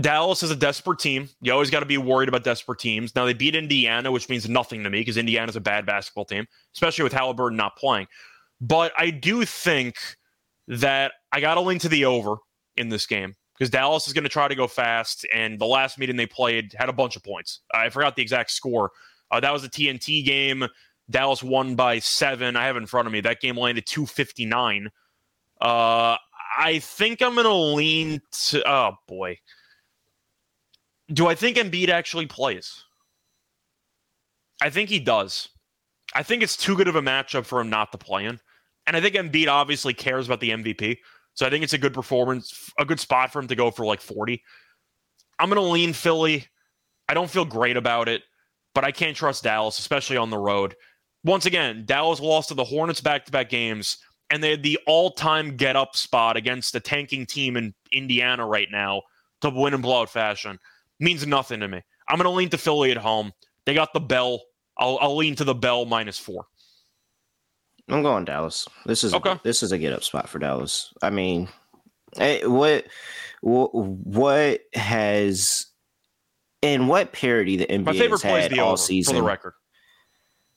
[SPEAKER 2] Dallas is a desperate team. You always got to be worried about desperate teams. Now they beat Indiana, which means nothing to me because Indiana's a bad basketball team, especially with Halliburton not playing. But I do think that I got to lean to the over in this game because Dallas is going to try to go fast. And the last meeting they played had a bunch of points. I forgot the exact score. Uh, that was a TNT game. Dallas won by seven. I have in front of me. That game landed 259. Uh, I think I'm going to lean to. Oh boy, do I think Embiid actually plays? I think he does. I think it's too good of a matchup for him not to play in. And I think Embiid obviously cares about the MVP. So I think it's a good performance, a good spot for him to go for like 40. I'm going to lean Philly. I don't feel great about it, but I can't trust Dallas, especially on the road. Once again, Dallas lost to the Hornets back to back games, and they had the all time get up spot against the tanking team in Indiana right now to win in blowout fashion. Means nothing to me. I'm going to lean to Philly at home. They got the bell. I'll, I'll lean to the bell minus four.
[SPEAKER 1] I'm going Dallas. This is okay. A, this is a get up spot for Dallas. I mean, hey, what what has in what parity the NBA My favorite has had all over, season?
[SPEAKER 2] For the record,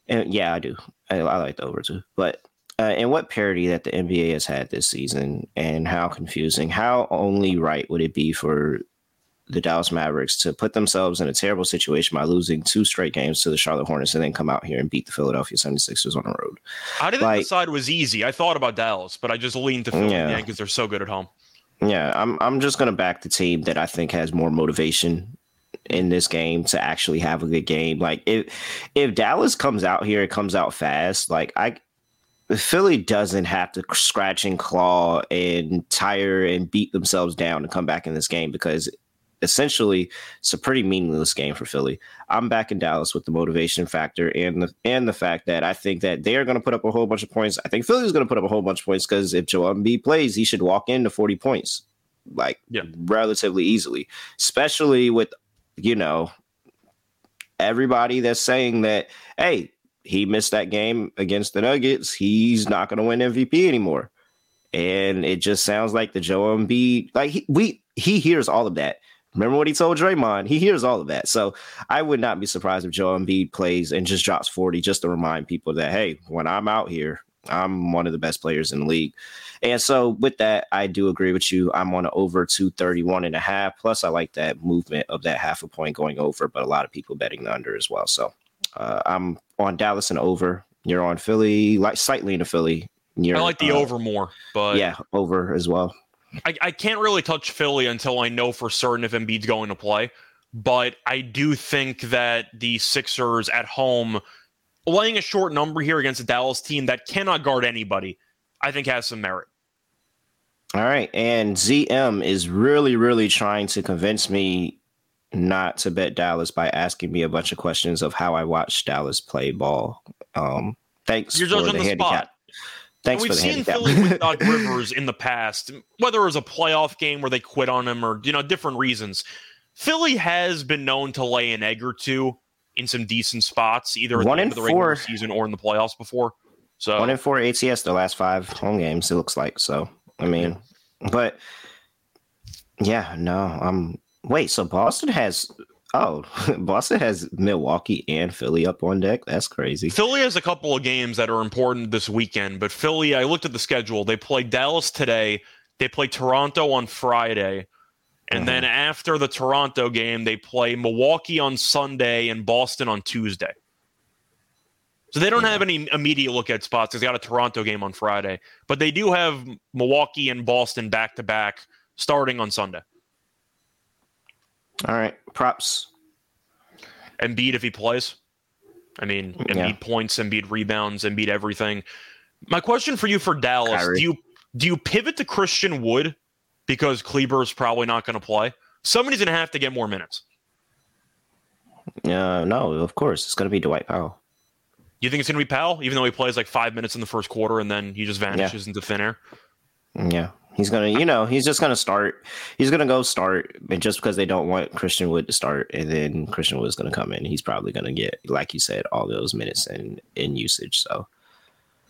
[SPEAKER 1] and yeah, I do. I, I like the over too. But uh, and what parity that the NBA has had this season, and how confusing. How only right would it be for the Dallas Mavericks to put themselves in a terrible situation by losing two straight games to the Charlotte Hornets and then come out here and beat the Philadelphia 76ers on the road.
[SPEAKER 2] I didn't like, decide was easy. I thought about Dallas, but I just leaned to Philly yeah. because they're so good at home.
[SPEAKER 1] Yeah, I'm I'm just gonna back the team that I think has more motivation in this game to actually have a good game. Like if if Dallas comes out here, it comes out fast. Like I Philly doesn't have to scratch and claw and tire and beat themselves down to come back in this game because essentially it's a pretty meaningless game for Philly. I'm back in Dallas with the motivation factor and the and the fact that I think that they are going to put up a whole bunch of points. I think Philly's going to put up a whole bunch of points because if Joel Embiid plays, he should walk into 40 points like yeah. relatively easily, especially with you know everybody that's saying that hey he missed that game against the Nuggets, he's not going to win MVP anymore. And it just sounds like the Joel Embiid, like he, we he hears all of that. Remember what he told Draymond? He hears all of that. So I would not be surprised if Joel Embiid plays and just drops 40 just to remind people that, hey, when I'm out here, I'm one of the best players in the league. And so with that, I do agree with you. I'm on an over 231 and a half. Plus, I like that movement of that half a point going over, but a lot of people betting the under as well. So uh, I'm on Dallas and over. You're on Philly, like slightly into Philly. You're,
[SPEAKER 2] I like the uh, over more, but
[SPEAKER 1] yeah, over as well.
[SPEAKER 2] I, I can't really touch Philly until I know for certain if Embiid's going to play. But I do think that the Sixers at home, laying a short number here against a Dallas team that cannot guard anybody, I think has some merit.
[SPEAKER 1] All right. And ZM is really, really trying to convince me not to bet Dallas by asking me a bunch of questions of how I watch Dallas play ball. Um, thanks
[SPEAKER 2] You're for the, handicap. Spot.
[SPEAKER 1] Thanks
[SPEAKER 2] we've
[SPEAKER 1] seen.
[SPEAKER 2] Philly with Doc Rivers in the past, whether it was a playoff game where they quit on him or you know different reasons. Philly has been known to lay an egg or two in some decent spots, either at one the end of the regular season or in the playoffs before. So
[SPEAKER 1] one in four ATS the last five home games. It looks like so. I mean, but yeah, no. I'm wait. So Boston has Oh, Boston has Milwaukee and Philly up on deck. That's crazy.
[SPEAKER 2] Philly has a couple of games that are important this weekend, but Philly, I looked at the schedule. They play Dallas today. They play Toronto on Friday. And mm-hmm. then after the Toronto game, they play Milwaukee on Sunday and Boston on Tuesday. So they don't yeah. have any immediate look at spots. Because they got a Toronto game on Friday, but they do have Milwaukee and Boston back to back starting on Sunday.
[SPEAKER 1] All right, props.
[SPEAKER 2] Embiid if he plays. I mean, Embiid yeah. points, Embiid rebounds, Embiid everything. My question for you for Dallas: Kyrie. Do you do you pivot to Christian Wood because Kleber is probably not going to play? Somebody's going to have to get more minutes.
[SPEAKER 1] Uh, no, of course it's going to be Dwight Powell.
[SPEAKER 2] You think it's going to be Powell, even though he plays like five minutes in the first quarter and then he just vanishes yeah. into thin air?
[SPEAKER 1] Yeah, He's gonna, you know, he's just gonna start. He's gonna go start, and just because they don't want Christian Wood to start, and then Christian Wood's gonna come in, he's probably gonna get, like you said, all those minutes in in usage. So,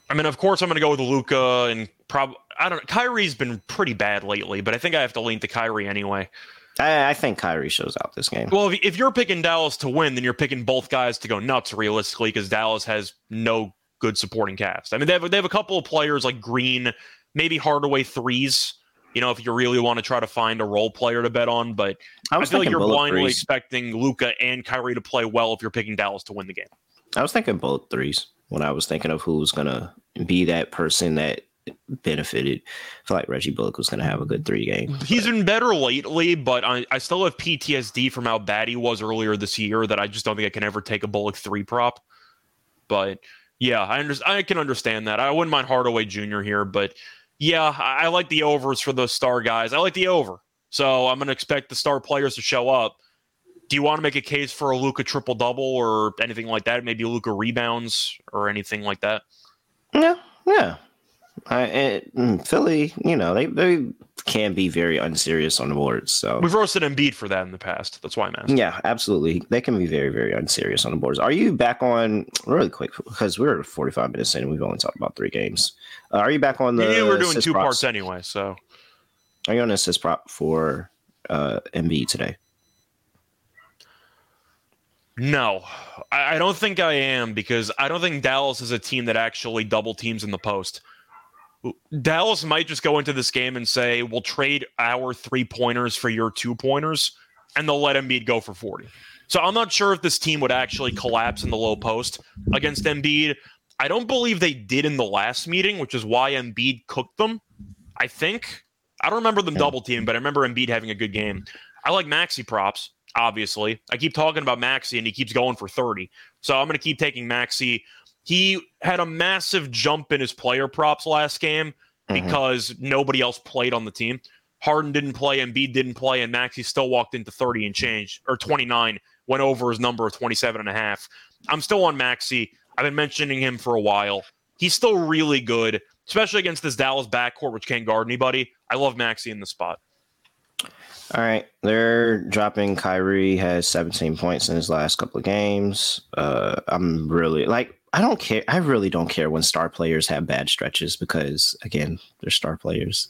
[SPEAKER 2] I mean, of course, I'm gonna go with Luka, and probably I don't. know. Kyrie's been pretty bad lately, but I think I have to lean to Kyrie anyway.
[SPEAKER 1] I, I think Kyrie shows out this game.
[SPEAKER 2] Well, if, if you're picking Dallas to win, then you're picking both guys to go nuts realistically, because Dallas has no good supporting cast. I mean, they have they have a couple of players like Green maybe Hardaway threes. You know, if you really want to try to find a role player to bet on, but I, I feel like you're blindly threes. expecting Luka and Kyrie to play well if you're picking Dallas to win the game.
[SPEAKER 1] I was thinking both threes when I was thinking of who's gonna be that person that benefited. I feel like Reggie Bullock was going to have a good three game.
[SPEAKER 2] He's been better lately, but I, I still have PTSD from how bad he was earlier this year that I just don't think I can ever take a Bullock three prop. But yeah, I understand. I can understand that. I wouldn't mind Hardaway Jr. here, but yeah, I, I like the overs for those star guys. I like the over, so I'm going to expect the star players to show up. Do you want to make a case for a Luka triple double or anything like that? Maybe Luka rebounds or anything like that.
[SPEAKER 1] Yeah, yeah. I, and mm, Philly, you know, they they can be very unserious on the boards. So
[SPEAKER 2] we've roasted Embiid for that in the past. That's why I'm asking.
[SPEAKER 1] Yeah, absolutely. They can be very very unserious on the boards. Are you back on really quick because we're 45 minutes in and we've only talked about three games? Uh, are you back on the?
[SPEAKER 2] Yeah, we're doing two props? parts anyway. So
[SPEAKER 1] are you on assist prop for uh, Embiid today?
[SPEAKER 2] No, I, I don't think I am because I don't think Dallas is a team that actually double teams in the post. Dallas might just go into this game and say, "We'll trade our three pointers for your two pointers," and they'll let Embiid go for forty. So I'm not sure if this team would actually collapse in the low post against Embiid. I don't believe they did in the last meeting, which is why Embiid cooked them. I think I don't remember them double team, but I remember Embiid having a good game. I like Maxi props, obviously. I keep talking about Maxi, and he keeps going for 30. So I'm going to keep taking Maxi. He had a massive jump in his player props last game mm-hmm. because nobody else played on the team. Harden didn't play, Embiid didn't play, and Maxi still walked into 30 and change or 29, went over his number of 27 and a half. I'm still on Maxi. I've been mentioning him for a while. He's still really good, especially against this Dallas backcourt, which can't guard anybody. I love Maxi in the spot.
[SPEAKER 1] All right, they're dropping. Kyrie has 17 points in his last couple of games. Uh, I'm really like I don't care. I really don't care when star players have bad stretches because again, they're star players.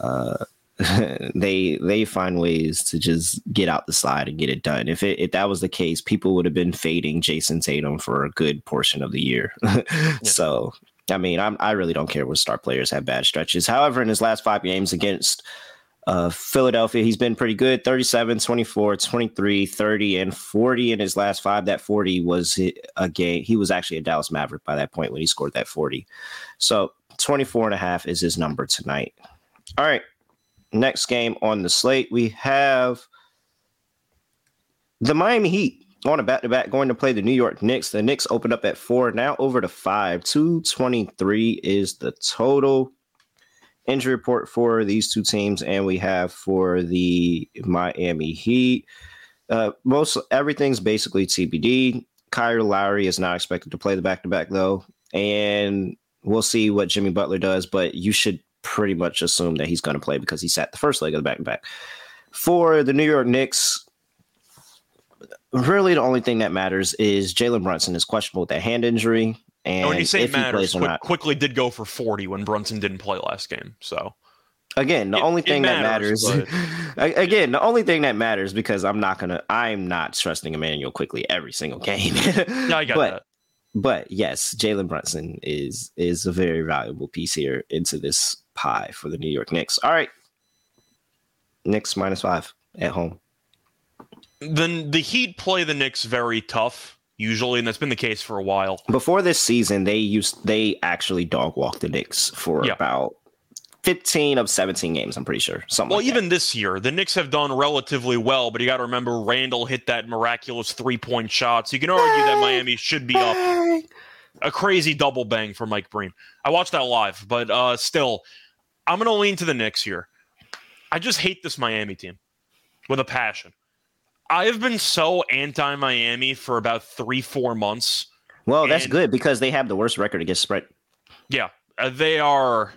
[SPEAKER 1] Uh, they they find ways to just get out the slide and get it done. If it, if that was the case, people would have been fading Jayson Tatum for a good portion of the year. yeah. So I mean, I'm, I really don't care when star players have bad stretches. However, in his last five games against uh, Philadelphia, he's been pretty good 37, 24, 23, 30, and 40 in his last five. That 40 was a game. He was actually a Dallas Maverick by that point when he scored that 40. So 24 and a half is his number tonight. All right. Next game on the slate, we have the Miami Heat on a back to back going to play the New York Knicks. The Knicks opened up at four, now over to five. 223 is the total injury report for these two teams, and we have for the Miami Heat. Uh, most everything's basically TBD. Kyle Lowry is not expected to play the back to back though, and we'll see what Jimmy Butler does. But you should pretty much assume that he's going to play because he sat the first leg of the back to back. For the New York Knicks, really the only thing that matters is Jalen Brunson is questionable with that hand injury. And
[SPEAKER 2] when you say matters, quick, not, Quickley did go for 40 when Brunson didn't play last game. So
[SPEAKER 1] again, the it, only thing matters, that matters but... again, the only thing that matters because I'm not gonna I'm not trusting Immanuel Quickley every single oh. game.
[SPEAKER 2] yeah, I got
[SPEAKER 1] but,
[SPEAKER 2] that.
[SPEAKER 1] But yes, Jalen Brunson is is a very valuable piece here into this pie for the New York Knicks. All right. Knicks minus five at home.
[SPEAKER 2] Then the Heat play the Knicks very tough usually, and that's been the case for a while.
[SPEAKER 1] Before this season, they used they actually dog walked the Knicks for yeah. about 15 of 17 games, I'm pretty sure. Something
[SPEAKER 2] well,
[SPEAKER 1] like
[SPEAKER 2] even
[SPEAKER 1] that.
[SPEAKER 2] this year, the Knicks have done relatively well, but you got to remember Randle hit that miraculous three point shot. So you can argue that Miami should be up. A crazy double bang for Mike Breen. I watched that live, but uh, still, I'm going to lean to the Knicks here. I just hate this Miami team with a passion. I have been so anti Miami for about three, four months.
[SPEAKER 1] Well, that's good because they have the worst record against spread.
[SPEAKER 2] Yeah, uh, they are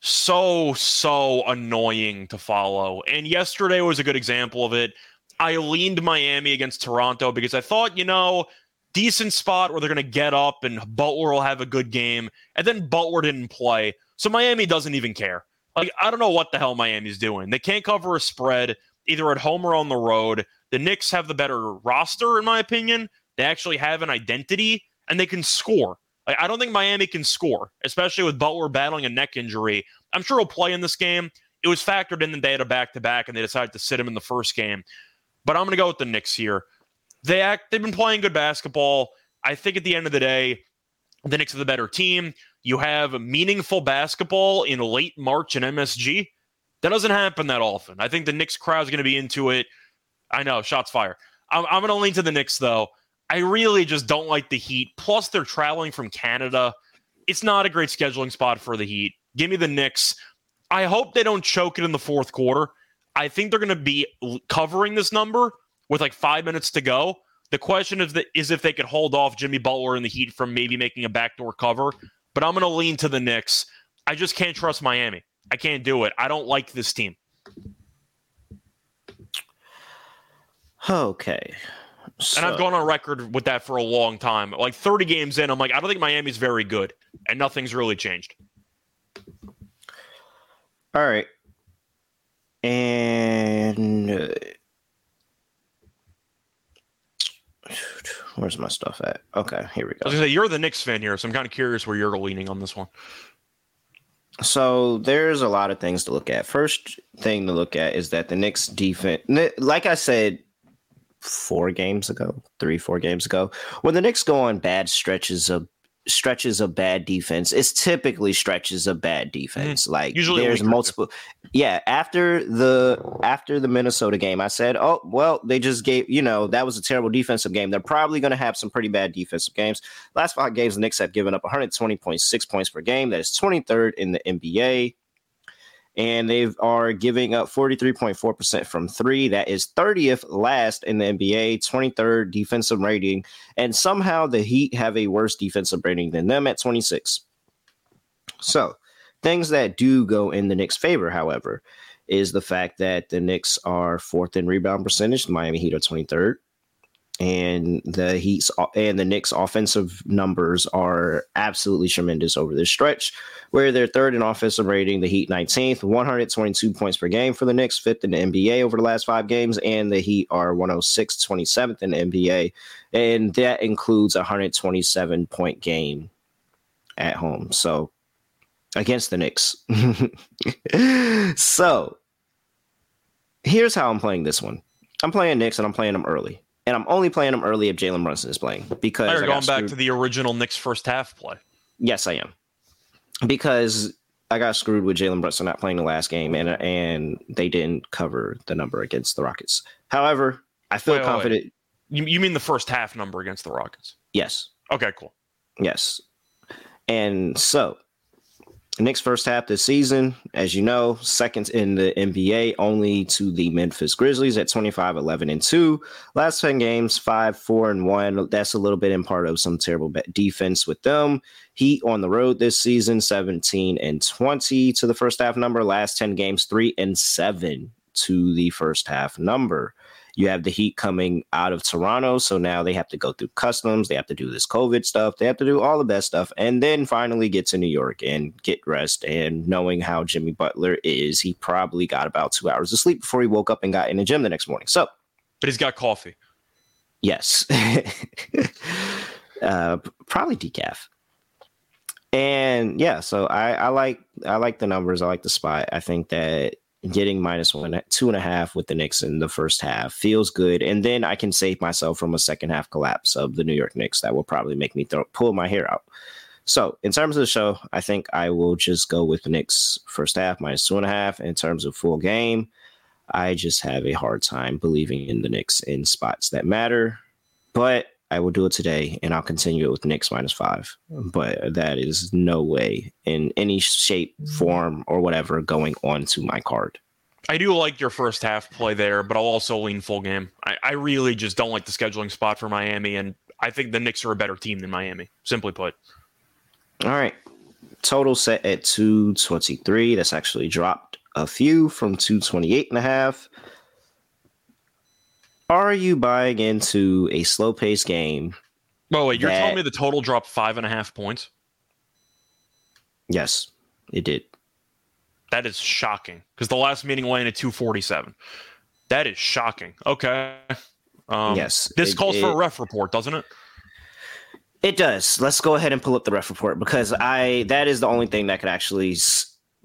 [SPEAKER 2] so so annoying to follow. And yesterday was a good example of it. I leaned Miami against Toronto because I thought, you know, decent spot where they're going to get up and Butler will have a good game. And then Butler didn't play. So Miami doesn't even care. Like, I don't know what the hell Miami's doing. They can't cover a spread either at home or on the road. The Knicks have the better roster, in my opinion. They actually have an identity and they can score. I don't think Miami can score, especially with Butler battling a neck injury. I'm sure he'll play in this game. It was factored in that they had a back to back and they decided to sit him in the first game. But I'm going to go with the Knicks here. They act, they've been playing good basketball. I think at the end of the day, the Knicks are the better team. you have meaningful basketball in late March in MSG. That doesn't happen that often. I think the Knicks crowd is going to be into it. I know, shots fire. I'm, I'm going to lean to the Knicks, though. I really just don't like the Heat. Plus, they're traveling from Canada. It's not a great scheduling spot for the Heat. Give me the Knicks. I hope they don't choke it in the fourth quarter. I think they're going to be covering this number with like five minutes to go. The question is, that, is if they could hold off Jimmy Butler and the Heat from maybe making a backdoor cover. But I'm going to lean to the Knicks. I just can't trust Miami. I can't do it. I don't like this team.
[SPEAKER 1] Okay.
[SPEAKER 2] So. And I've gone on record with that for a long time. Like 30 games in, I'm like, I don't think Miami's very good. And nothing's really changed.
[SPEAKER 1] All right. And uh, where's my stuff at? Okay, here we go.
[SPEAKER 2] I was gonna say you're the Knicks fan here, so I'm kind of curious where you're leaning on this one.
[SPEAKER 1] So there's a lot of things to look at. First thing to look at is that the Knicks defense, like I said four games ago, three, four games ago, when the Knicks go on bad stretches of stretches of bad defense, it's typically stretches of bad mm-hmm. defense. Mm-hmm. Like Usually there's multiple. Yeah, after the after the Minnesota game, I said, "Oh, well, they just gave you know that was a terrible defensive game. They're probably going to have some pretty bad defensive games." Last five games, the Knicks have given up 120.6 points per game. That is 23rd in the NBA and they are giving up 43.4% from three. That is 30th last in the NBA, 23rd defensive rating. And somehow the Heat have a worse defensive rating than them at 26. So, things that do go in the Knicks' favor, however, is the fact that the Knicks are fourth in rebound percentage, the Miami Heat are 23rd and the Heat's and the Knicks' offensive numbers are absolutely tremendous over this stretch, where they're third in offensive rating, the Heat 19th, 122 points per game for the Knicks, fifth in the NBA over the last five games, and the Heat are 106, 27th in the NBA, and that includes a 127 point game at home. So against the Knicks. so here's how I'm playing this one. I'm playing Knicks and I'm playing them early and I'm only playing them early if Jalen Brunson is playing because
[SPEAKER 2] you're going back to the original Knicks first half play.
[SPEAKER 1] Yes, I am because I got screwed with Jalen Brunson not playing the last game, and and they didn't cover the number against the Rockets. However, I feel wait, confident. Wait.
[SPEAKER 2] You, you mean the first half number against the Rockets?
[SPEAKER 1] Yes.
[SPEAKER 2] Okay, cool.
[SPEAKER 1] Yes. And so Knicks first half this season, as you know, second in the NBA only to the Memphis Grizzlies at 25, 11, and 2. Last 10 games, 5, 4, and 1. That's a little bit in part of some terrible defense with them. Heat on the road this season, 17 and 20 to the first half number. Last 10 games, 3 and 7 to the first half number. You have the Heat coming out of Toronto, so now they have to go through customs. They have to do this COVID stuff. They have to do all the best stuff, and then finally get to New York and get rest. And knowing how Jimmy Butler is, he probably got about two hours of sleep before he woke up and got in the gym the next morning. So,
[SPEAKER 2] but he's got coffee.
[SPEAKER 1] Yes, uh, probably decaf. And yeah, so I, I like I like the numbers. I like the spot. I think that getting minus one, two and a half with the Knicks in the first half feels good. And then I can save myself from a second half collapse of the New York Knicks that will probably make me throw, pull my hair out. So in terms of the show, I think I will just go with the Knicks first half minus two and a half. In terms of full game, I just have a hard time believing in the Knicks in spots that matter. But I will do it today, and I'll continue it with Knicks minus five. But that is no way in any shape, form, or whatever going on to my card.
[SPEAKER 2] I do like your first half play there, but I'll also lean full game. I, I really just don't like the scheduling spot for Miami, and I think the Knicks are a better team than Miami, simply put.
[SPEAKER 1] All right. Total set at 223. That's actually dropped a few from 228 and a half. Are you buying into a slow paced game?
[SPEAKER 2] Oh, wait, you're that... telling me the total dropped five and a half points?
[SPEAKER 1] Yes, it did.
[SPEAKER 2] That is shocking because the last meeting landed 247. That is shocking. Okay. Um,
[SPEAKER 1] yes.
[SPEAKER 2] This it, calls it, for a ref report, doesn't it?
[SPEAKER 1] It does. Let's go ahead and pull up the ref report because I that is the only thing that could actually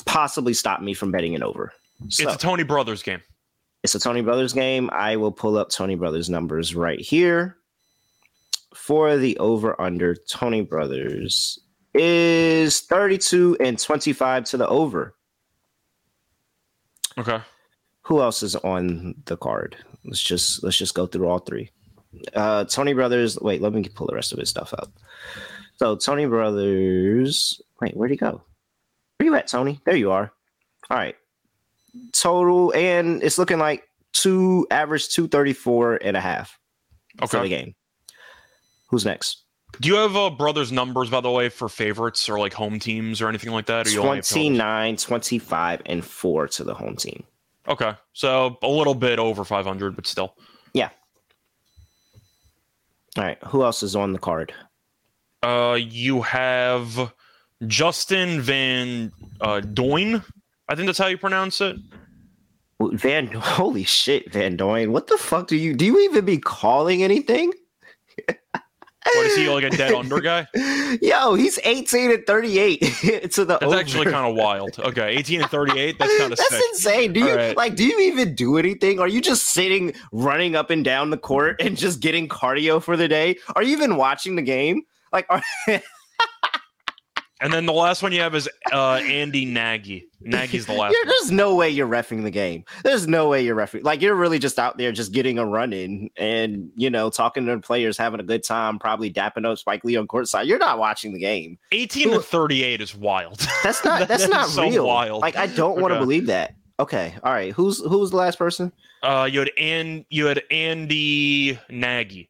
[SPEAKER 1] possibly stop me from betting it over.
[SPEAKER 2] So. It's a Tony Brothers game.
[SPEAKER 1] It's a Tony Brothers game. I will pull up Tony Brothers numbers right here for the over under Tony Brothers is 32 and 25 to the over.
[SPEAKER 2] Okay.
[SPEAKER 1] Who else is on the card? Let's just let's just go through all three. Uh Tony Brothers. Wait, let me pull the rest of his stuff up. So Tony Brothers. Wait, where'd he go? Where you at, Tony? There you are. All right. Total, and it's looking like two average 234 and a half for the game. Who's next?
[SPEAKER 2] Do you have uh, brothers' numbers, by the way, for favorites or like home teams or anything like that? Or you only have totals?
[SPEAKER 1] 29, 25, and 4 to the home team.
[SPEAKER 2] Okay. So a little bit over 500, but still. Yeah.
[SPEAKER 1] All right. Who else is on the card?
[SPEAKER 2] Uh, you have Justin Van uh, Duyne. I think that's how you pronounce it.
[SPEAKER 1] Van, holy shit, Van Duyne. What the fuck do you do? You even be calling anything?
[SPEAKER 2] What is he like a dead under guy?
[SPEAKER 1] Yo, he's 18 and 38 to the
[SPEAKER 2] That's
[SPEAKER 1] over.
[SPEAKER 2] actually kind of wild. Okay, 18 and 38. That's kind of
[SPEAKER 1] That's
[SPEAKER 2] sick.
[SPEAKER 1] insane. Do you
[SPEAKER 2] right.
[SPEAKER 1] like do you even do anything? Are you just sitting running up and down the court and just getting cardio for the day? Are you even watching the game? Like are,
[SPEAKER 2] And then the last one you have is uh, Andy Nagy. Nagy's the last
[SPEAKER 1] You're-
[SPEAKER 2] one.
[SPEAKER 1] there's no way you're refing the game. There's no way you're refing. Like you're really just out there just getting a run in and you know talking to the players, having a good time, probably dapping up Spike Lee on courtside. You're not watching the game.
[SPEAKER 2] 18 to 38 is wild.
[SPEAKER 1] That's not.
[SPEAKER 2] That
[SPEAKER 1] That's not
[SPEAKER 2] so
[SPEAKER 1] real.
[SPEAKER 2] wild.
[SPEAKER 1] Like I don't want to
[SPEAKER 2] Okay.
[SPEAKER 1] believe that. Okay, all right. Who's who's the last person?
[SPEAKER 2] Uh, you had and you had Andy Nagy.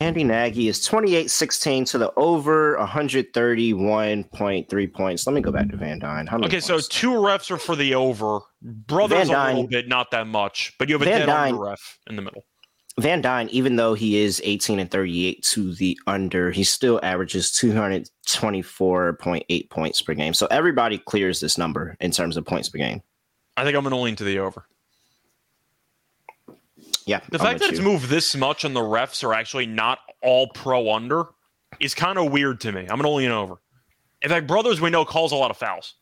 [SPEAKER 1] Andy Nagy is 28-16 to the over 131.3 points. Let me go back to Van Duyne.
[SPEAKER 2] Okay, so two refs are for the over. Brothers
[SPEAKER 1] Van
[SPEAKER 2] a little bit, not that much, but you have a
[SPEAKER 1] Van
[SPEAKER 2] dead
[SPEAKER 1] Dyne-
[SPEAKER 2] ref in the middle.
[SPEAKER 1] Van Duyne, even though he is 18 and 38 to the under, he still averages 224.8 points per game. So everybody clears this number in terms of points per game.
[SPEAKER 2] I think I'm going to lean to the over.
[SPEAKER 1] Yeah.
[SPEAKER 2] The
[SPEAKER 1] I'm
[SPEAKER 2] fact that it's moved this much and the refs are actually not all pro under is kind of weird to me. I'm going to lean over. In fact, Brothers we know calls a lot of fouls.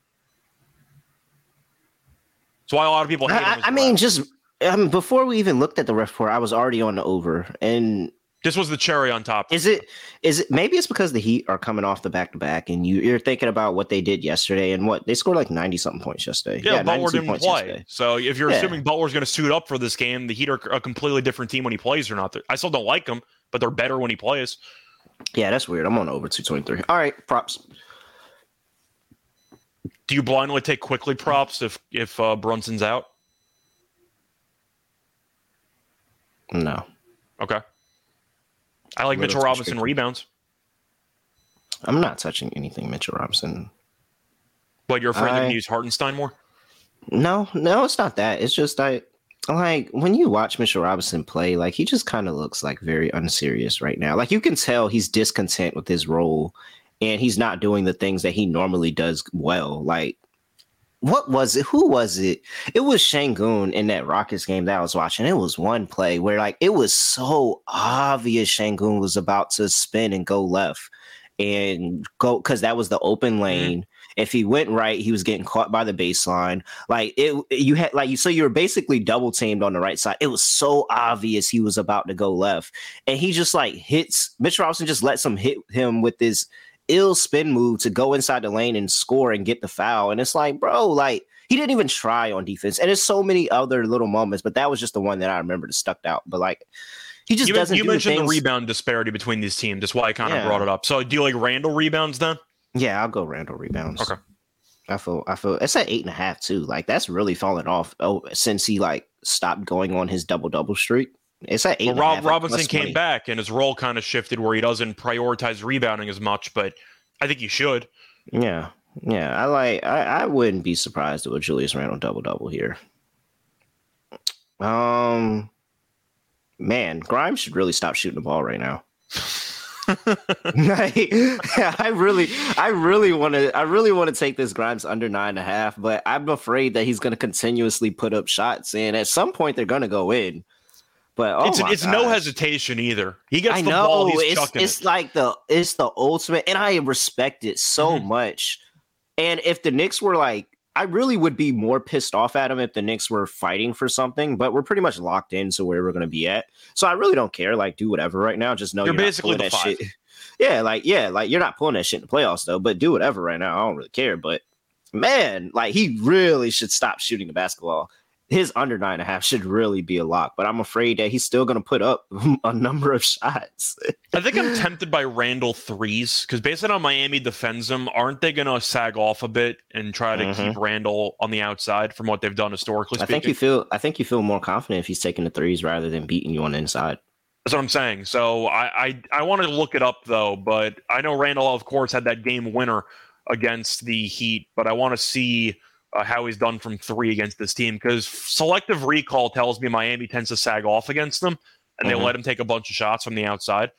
[SPEAKER 2] That's why a lot of people hate.
[SPEAKER 1] I, I mean,
[SPEAKER 2] ref.
[SPEAKER 1] just um, before we even looked at the ref report, I was already on the over. And
[SPEAKER 2] this was the cherry on top.
[SPEAKER 1] is it is it maybe it's because the Heat are coming off the back to back, and you, you're thinking about what they did yesterday and what they scored like 90 something points yesterday.
[SPEAKER 2] Yeah, Butler didn't
[SPEAKER 1] points
[SPEAKER 2] play.
[SPEAKER 1] yesterday.
[SPEAKER 2] So if you're
[SPEAKER 1] Yeah.
[SPEAKER 2] assuming Butler's going to suit up for this game, the Heat are a completely different team when he plays or not. I still don't like him, but they're better when he plays.
[SPEAKER 1] Yeah, that's weird. I'm on over 223. All right, props.
[SPEAKER 2] Do you blindly take Quickley props if if uh, Brunson's out?
[SPEAKER 1] No.
[SPEAKER 2] Okay. I like
[SPEAKER 1] Little
[SPEAKER 2] Mitchell
[SPEAKER 1] too
[SPEAKER 2] Robinson rebounds,
[SPEAKER 1] I'm not touching anything Mitchell Robinson.
[SPEAKER 2] but you're afraid they're going
[SPEAKER 1] I-
[SPEAKER 2] to use Hartenstein more.
[SPEAKER 1] No, no, it's not that. It's just I like when you watch Mitchell Robinson play, like he just kind of looks like very unserious right now. Like you can tell he's discontent with his role and he's not doing the things that he normally does well. Like what was it? Who was it? It was Sengun in that Rockets game that I was watching. It was one play where like it was so obvious Sengun was about to spin and go left and go because that was the open mm-hmm. lane. If he went right, he was getting caught by the baseline. Like it, you had like you so you were basically double teamed on the right side. It was so obvious he was about to go left, and he just like hits Mitch Robinson just lets him hit him with this ill spin move to go inside the lane and score and get the foul. And it's like, bro, like he didn't even try on defense. And there's so many other little moments, but that was just the one that I remember that stuck out. But like he just
[SPEAKER 2] You,
[SPEAKER 1] doesn't.
[SPEAKER 2] you
[SPEAKER 1] do
[SPEAKER 2] mentioned the,
[SPEAKER 1] things-
[SPEAKER 2] rebound disparity between these teams. That's why I kind of
[SPEAKER 1] Yeah.
[SPEAKER 2] brought it up. So do you like Randle rebounds then?
[SPEAKER 1] Yeah, I'll go Randle rebounds.
[SPEAKER 2] Okay.
[SPEAKER 1] I feel I feel it's at eight and a half too. Like that's really fallen off oh, since he like stopped going on his double double streak. It's at eight.
[SPEAKER 2] Well,
[SPEAKER 1] a
[SPEAKER 2] Rob Robinson came
[SPEAKER 1] 20.
[SPEAKER 2] back and his role kind of shifted where he doesn't prioritize rebounding as much, but I think he should.
[SPEAKER 1] Yeah, yeah. I like. I, I wouldn't be surprised with Julius Randle double double here. Um, man, Grimes should really stop shooting the ball right now. Like, I really, I really want to, I really want to take this Grimes under nine and a half, but I'm afraid that he's going to continuously put up shots, and at some point they're going to go in. But oh
[SPEAKER 2] it's it's no hesitation either. He gets
[SPEAKER 1] I
[SPEAKER 2] the
[SPEAKER 1] know
[SPEAKER 2] ball, he's
[SPEAKER 1] it's
[SPEAKER 2] chucking
[SPEAKER 1] it's
[SPEAKER 2] it.
[SPEAKER 1] like the it's the ultimate, and I respect it so
[SPEAKER 2] Mhm.
[SPEAKER 1] much. And if the Knicks were like, I really would be more pissed off at him if the Knicks were fighting for something. But we're pretty much locked into where we're going to be at, so I really don't care. Like, do whatever right now. Just know
[SPEAKER 2] You're
[SPEAKER 1] you're,
[SPEAKER 2] basically the
[SPEAKER 1] that
[SPEAKER 2] five.
[SPEAKER 1] shit. Yeah, like yeah, like you're not pulling that shit in the playoffs though. But do whatever right now. I don't really care. But man, like he really should stop shooting the basketball his under nine and a half should really be a lock, but I'm afraid that he's still going to put up a number of shots.
[SPEAKER 2] I think I'm tempted by Randle threes because based on how Miami defends him, aren't they going to sag off a bit and try to mm-hmm. keep Randle on the outside from what they've done historically?
[SPEAKER 1] Speaking? I think you feel I think you feel more confident if he's taking the threes rather than beating you on the inside.
[SPEAKER 2] That's what I'm saying. So I I, I want to look it up though, but I know Randle of course had that game winner against the Heat, but I want to see uh, how he's done from three against this team because selective recall tells me Miami tends to sag off against them and mm-hmm. they let him take a bunch of shots from the outside.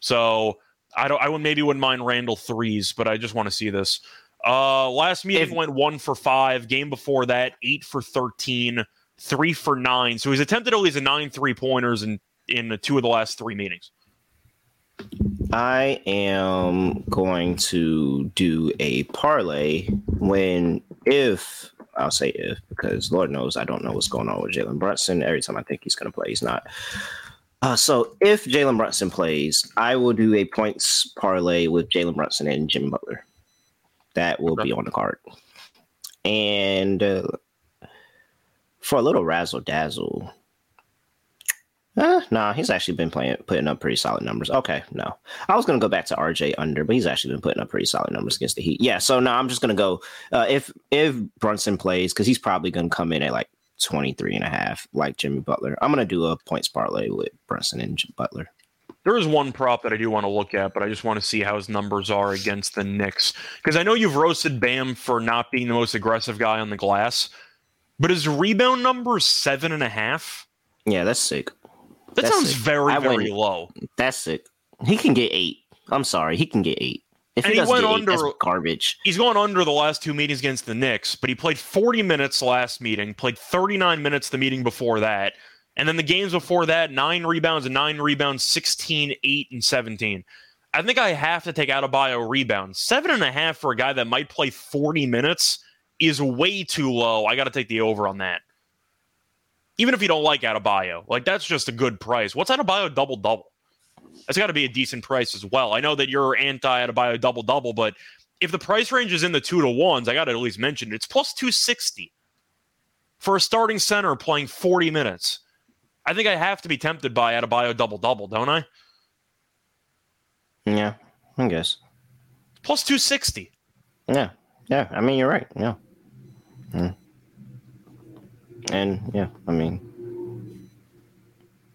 [SPEAKER 2] So I don't. I would maybe wouldn't mind Randle threes, but I just want to see this. Uh, last meeting if, went one for five. Game before that, eight for 13, three for nine. So he's attempted at least a nine three pointers in in the two of the last three meetings.
[SPEAKER 1] I am going to do a parlay when, if I'll say if, because Lord knows I don't know what's going on with Jalen Brunson. Every time I think he's going to play, he's not. Uh, so if Jalen Brunson plays, I will do a points parlay with Jalen Brunson and Jim Butler. That will okay. be on the card. And uh, for a little razzle dazzle, uh, nah, he's actually been playing, putting up pretty solid numbers. Okay, no, I was gonna go back to RJ under, but he's actually been putting up pretty solid numbers against the Heat. Yeah, so now I'm just gonna go uh, if if Brunson plays because he's probably gonna come in at like 23 and a half, like Jimmy Butler. I'm gonna do a points parlay with Brunson and Jim Butler.
[SPEAKER 2] There is one prop that I do want to look at, but I just want to see how his numbers are against the Knicks because I know you've roasted Bam for not being the most aggressive guy on the glass, but his rebound number is seven and a half.
[SPEAKER 1] Yeah, that's sick.
[SPEAKER 2] That that's sounds sick. very, I very low.
[SPEAKER 1] That's sick. He can get eight. I'm sorry, he can get eight. If and he, he went under eight, garbage.
[SPEAKER 2] He's going under the last two meetings against the Knicks, but he played 40 minutes last meeting, played 39 minutes the meeting before that, and then the games before that, nine rebounds and nine rebounds, 16, 8, and 17. I think I have to take Adebayo rebounds. Seven and a half for a guy that might play 40 minutes is way too low. I got to take the over on that even if you don't like Adebayo, like that's just a good price. What's Adebayo double double? That's got to be a decent price as well. I know that you're anti Adebayo double double, but if the price range is in the two to ones, I got to at least mention it. It's plus 260 for a starting center playing 40 minutes. I think I have to be tempted by Adebayo double double, don't I?
[SPEAKER 1] Yeah, I guess.
[SPEAKER 2] Plus 260.
[SPEAKER 1] Yeah. Yeah. I mean, you're right. Yeah. Hmm. And yeah, I mean,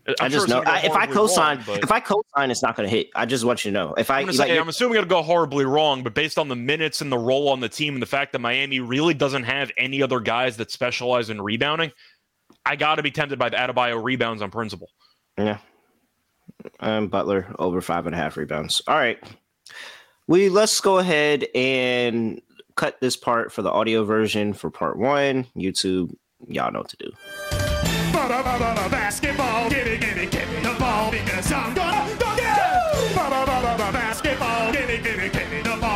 [SPEAKER 1] I'm i just sure know I, if I co-sign, wrong, if I co-sign, it's not going to hit. I just want you to know. If I,
[SPEAKER 2] I'm,
[SPEAKER 1] like,
[SPEAKER 2] say, I'm assuming it'll go horribly wrong, but based on the minutes and the role on the team and the fact that Miami really doesn't have any other guys that specialize in rebounding, I got to be tempted by the Adebayo rebounds on principle.
[SPEAKER 1] Yeah, and Butler over five and a half rebounds. All right, we let's go ahead and cut this part for the audio version for part one. YouTube y'all know what to do. Basketball, give me, give me, give me the ball because I'm gonna.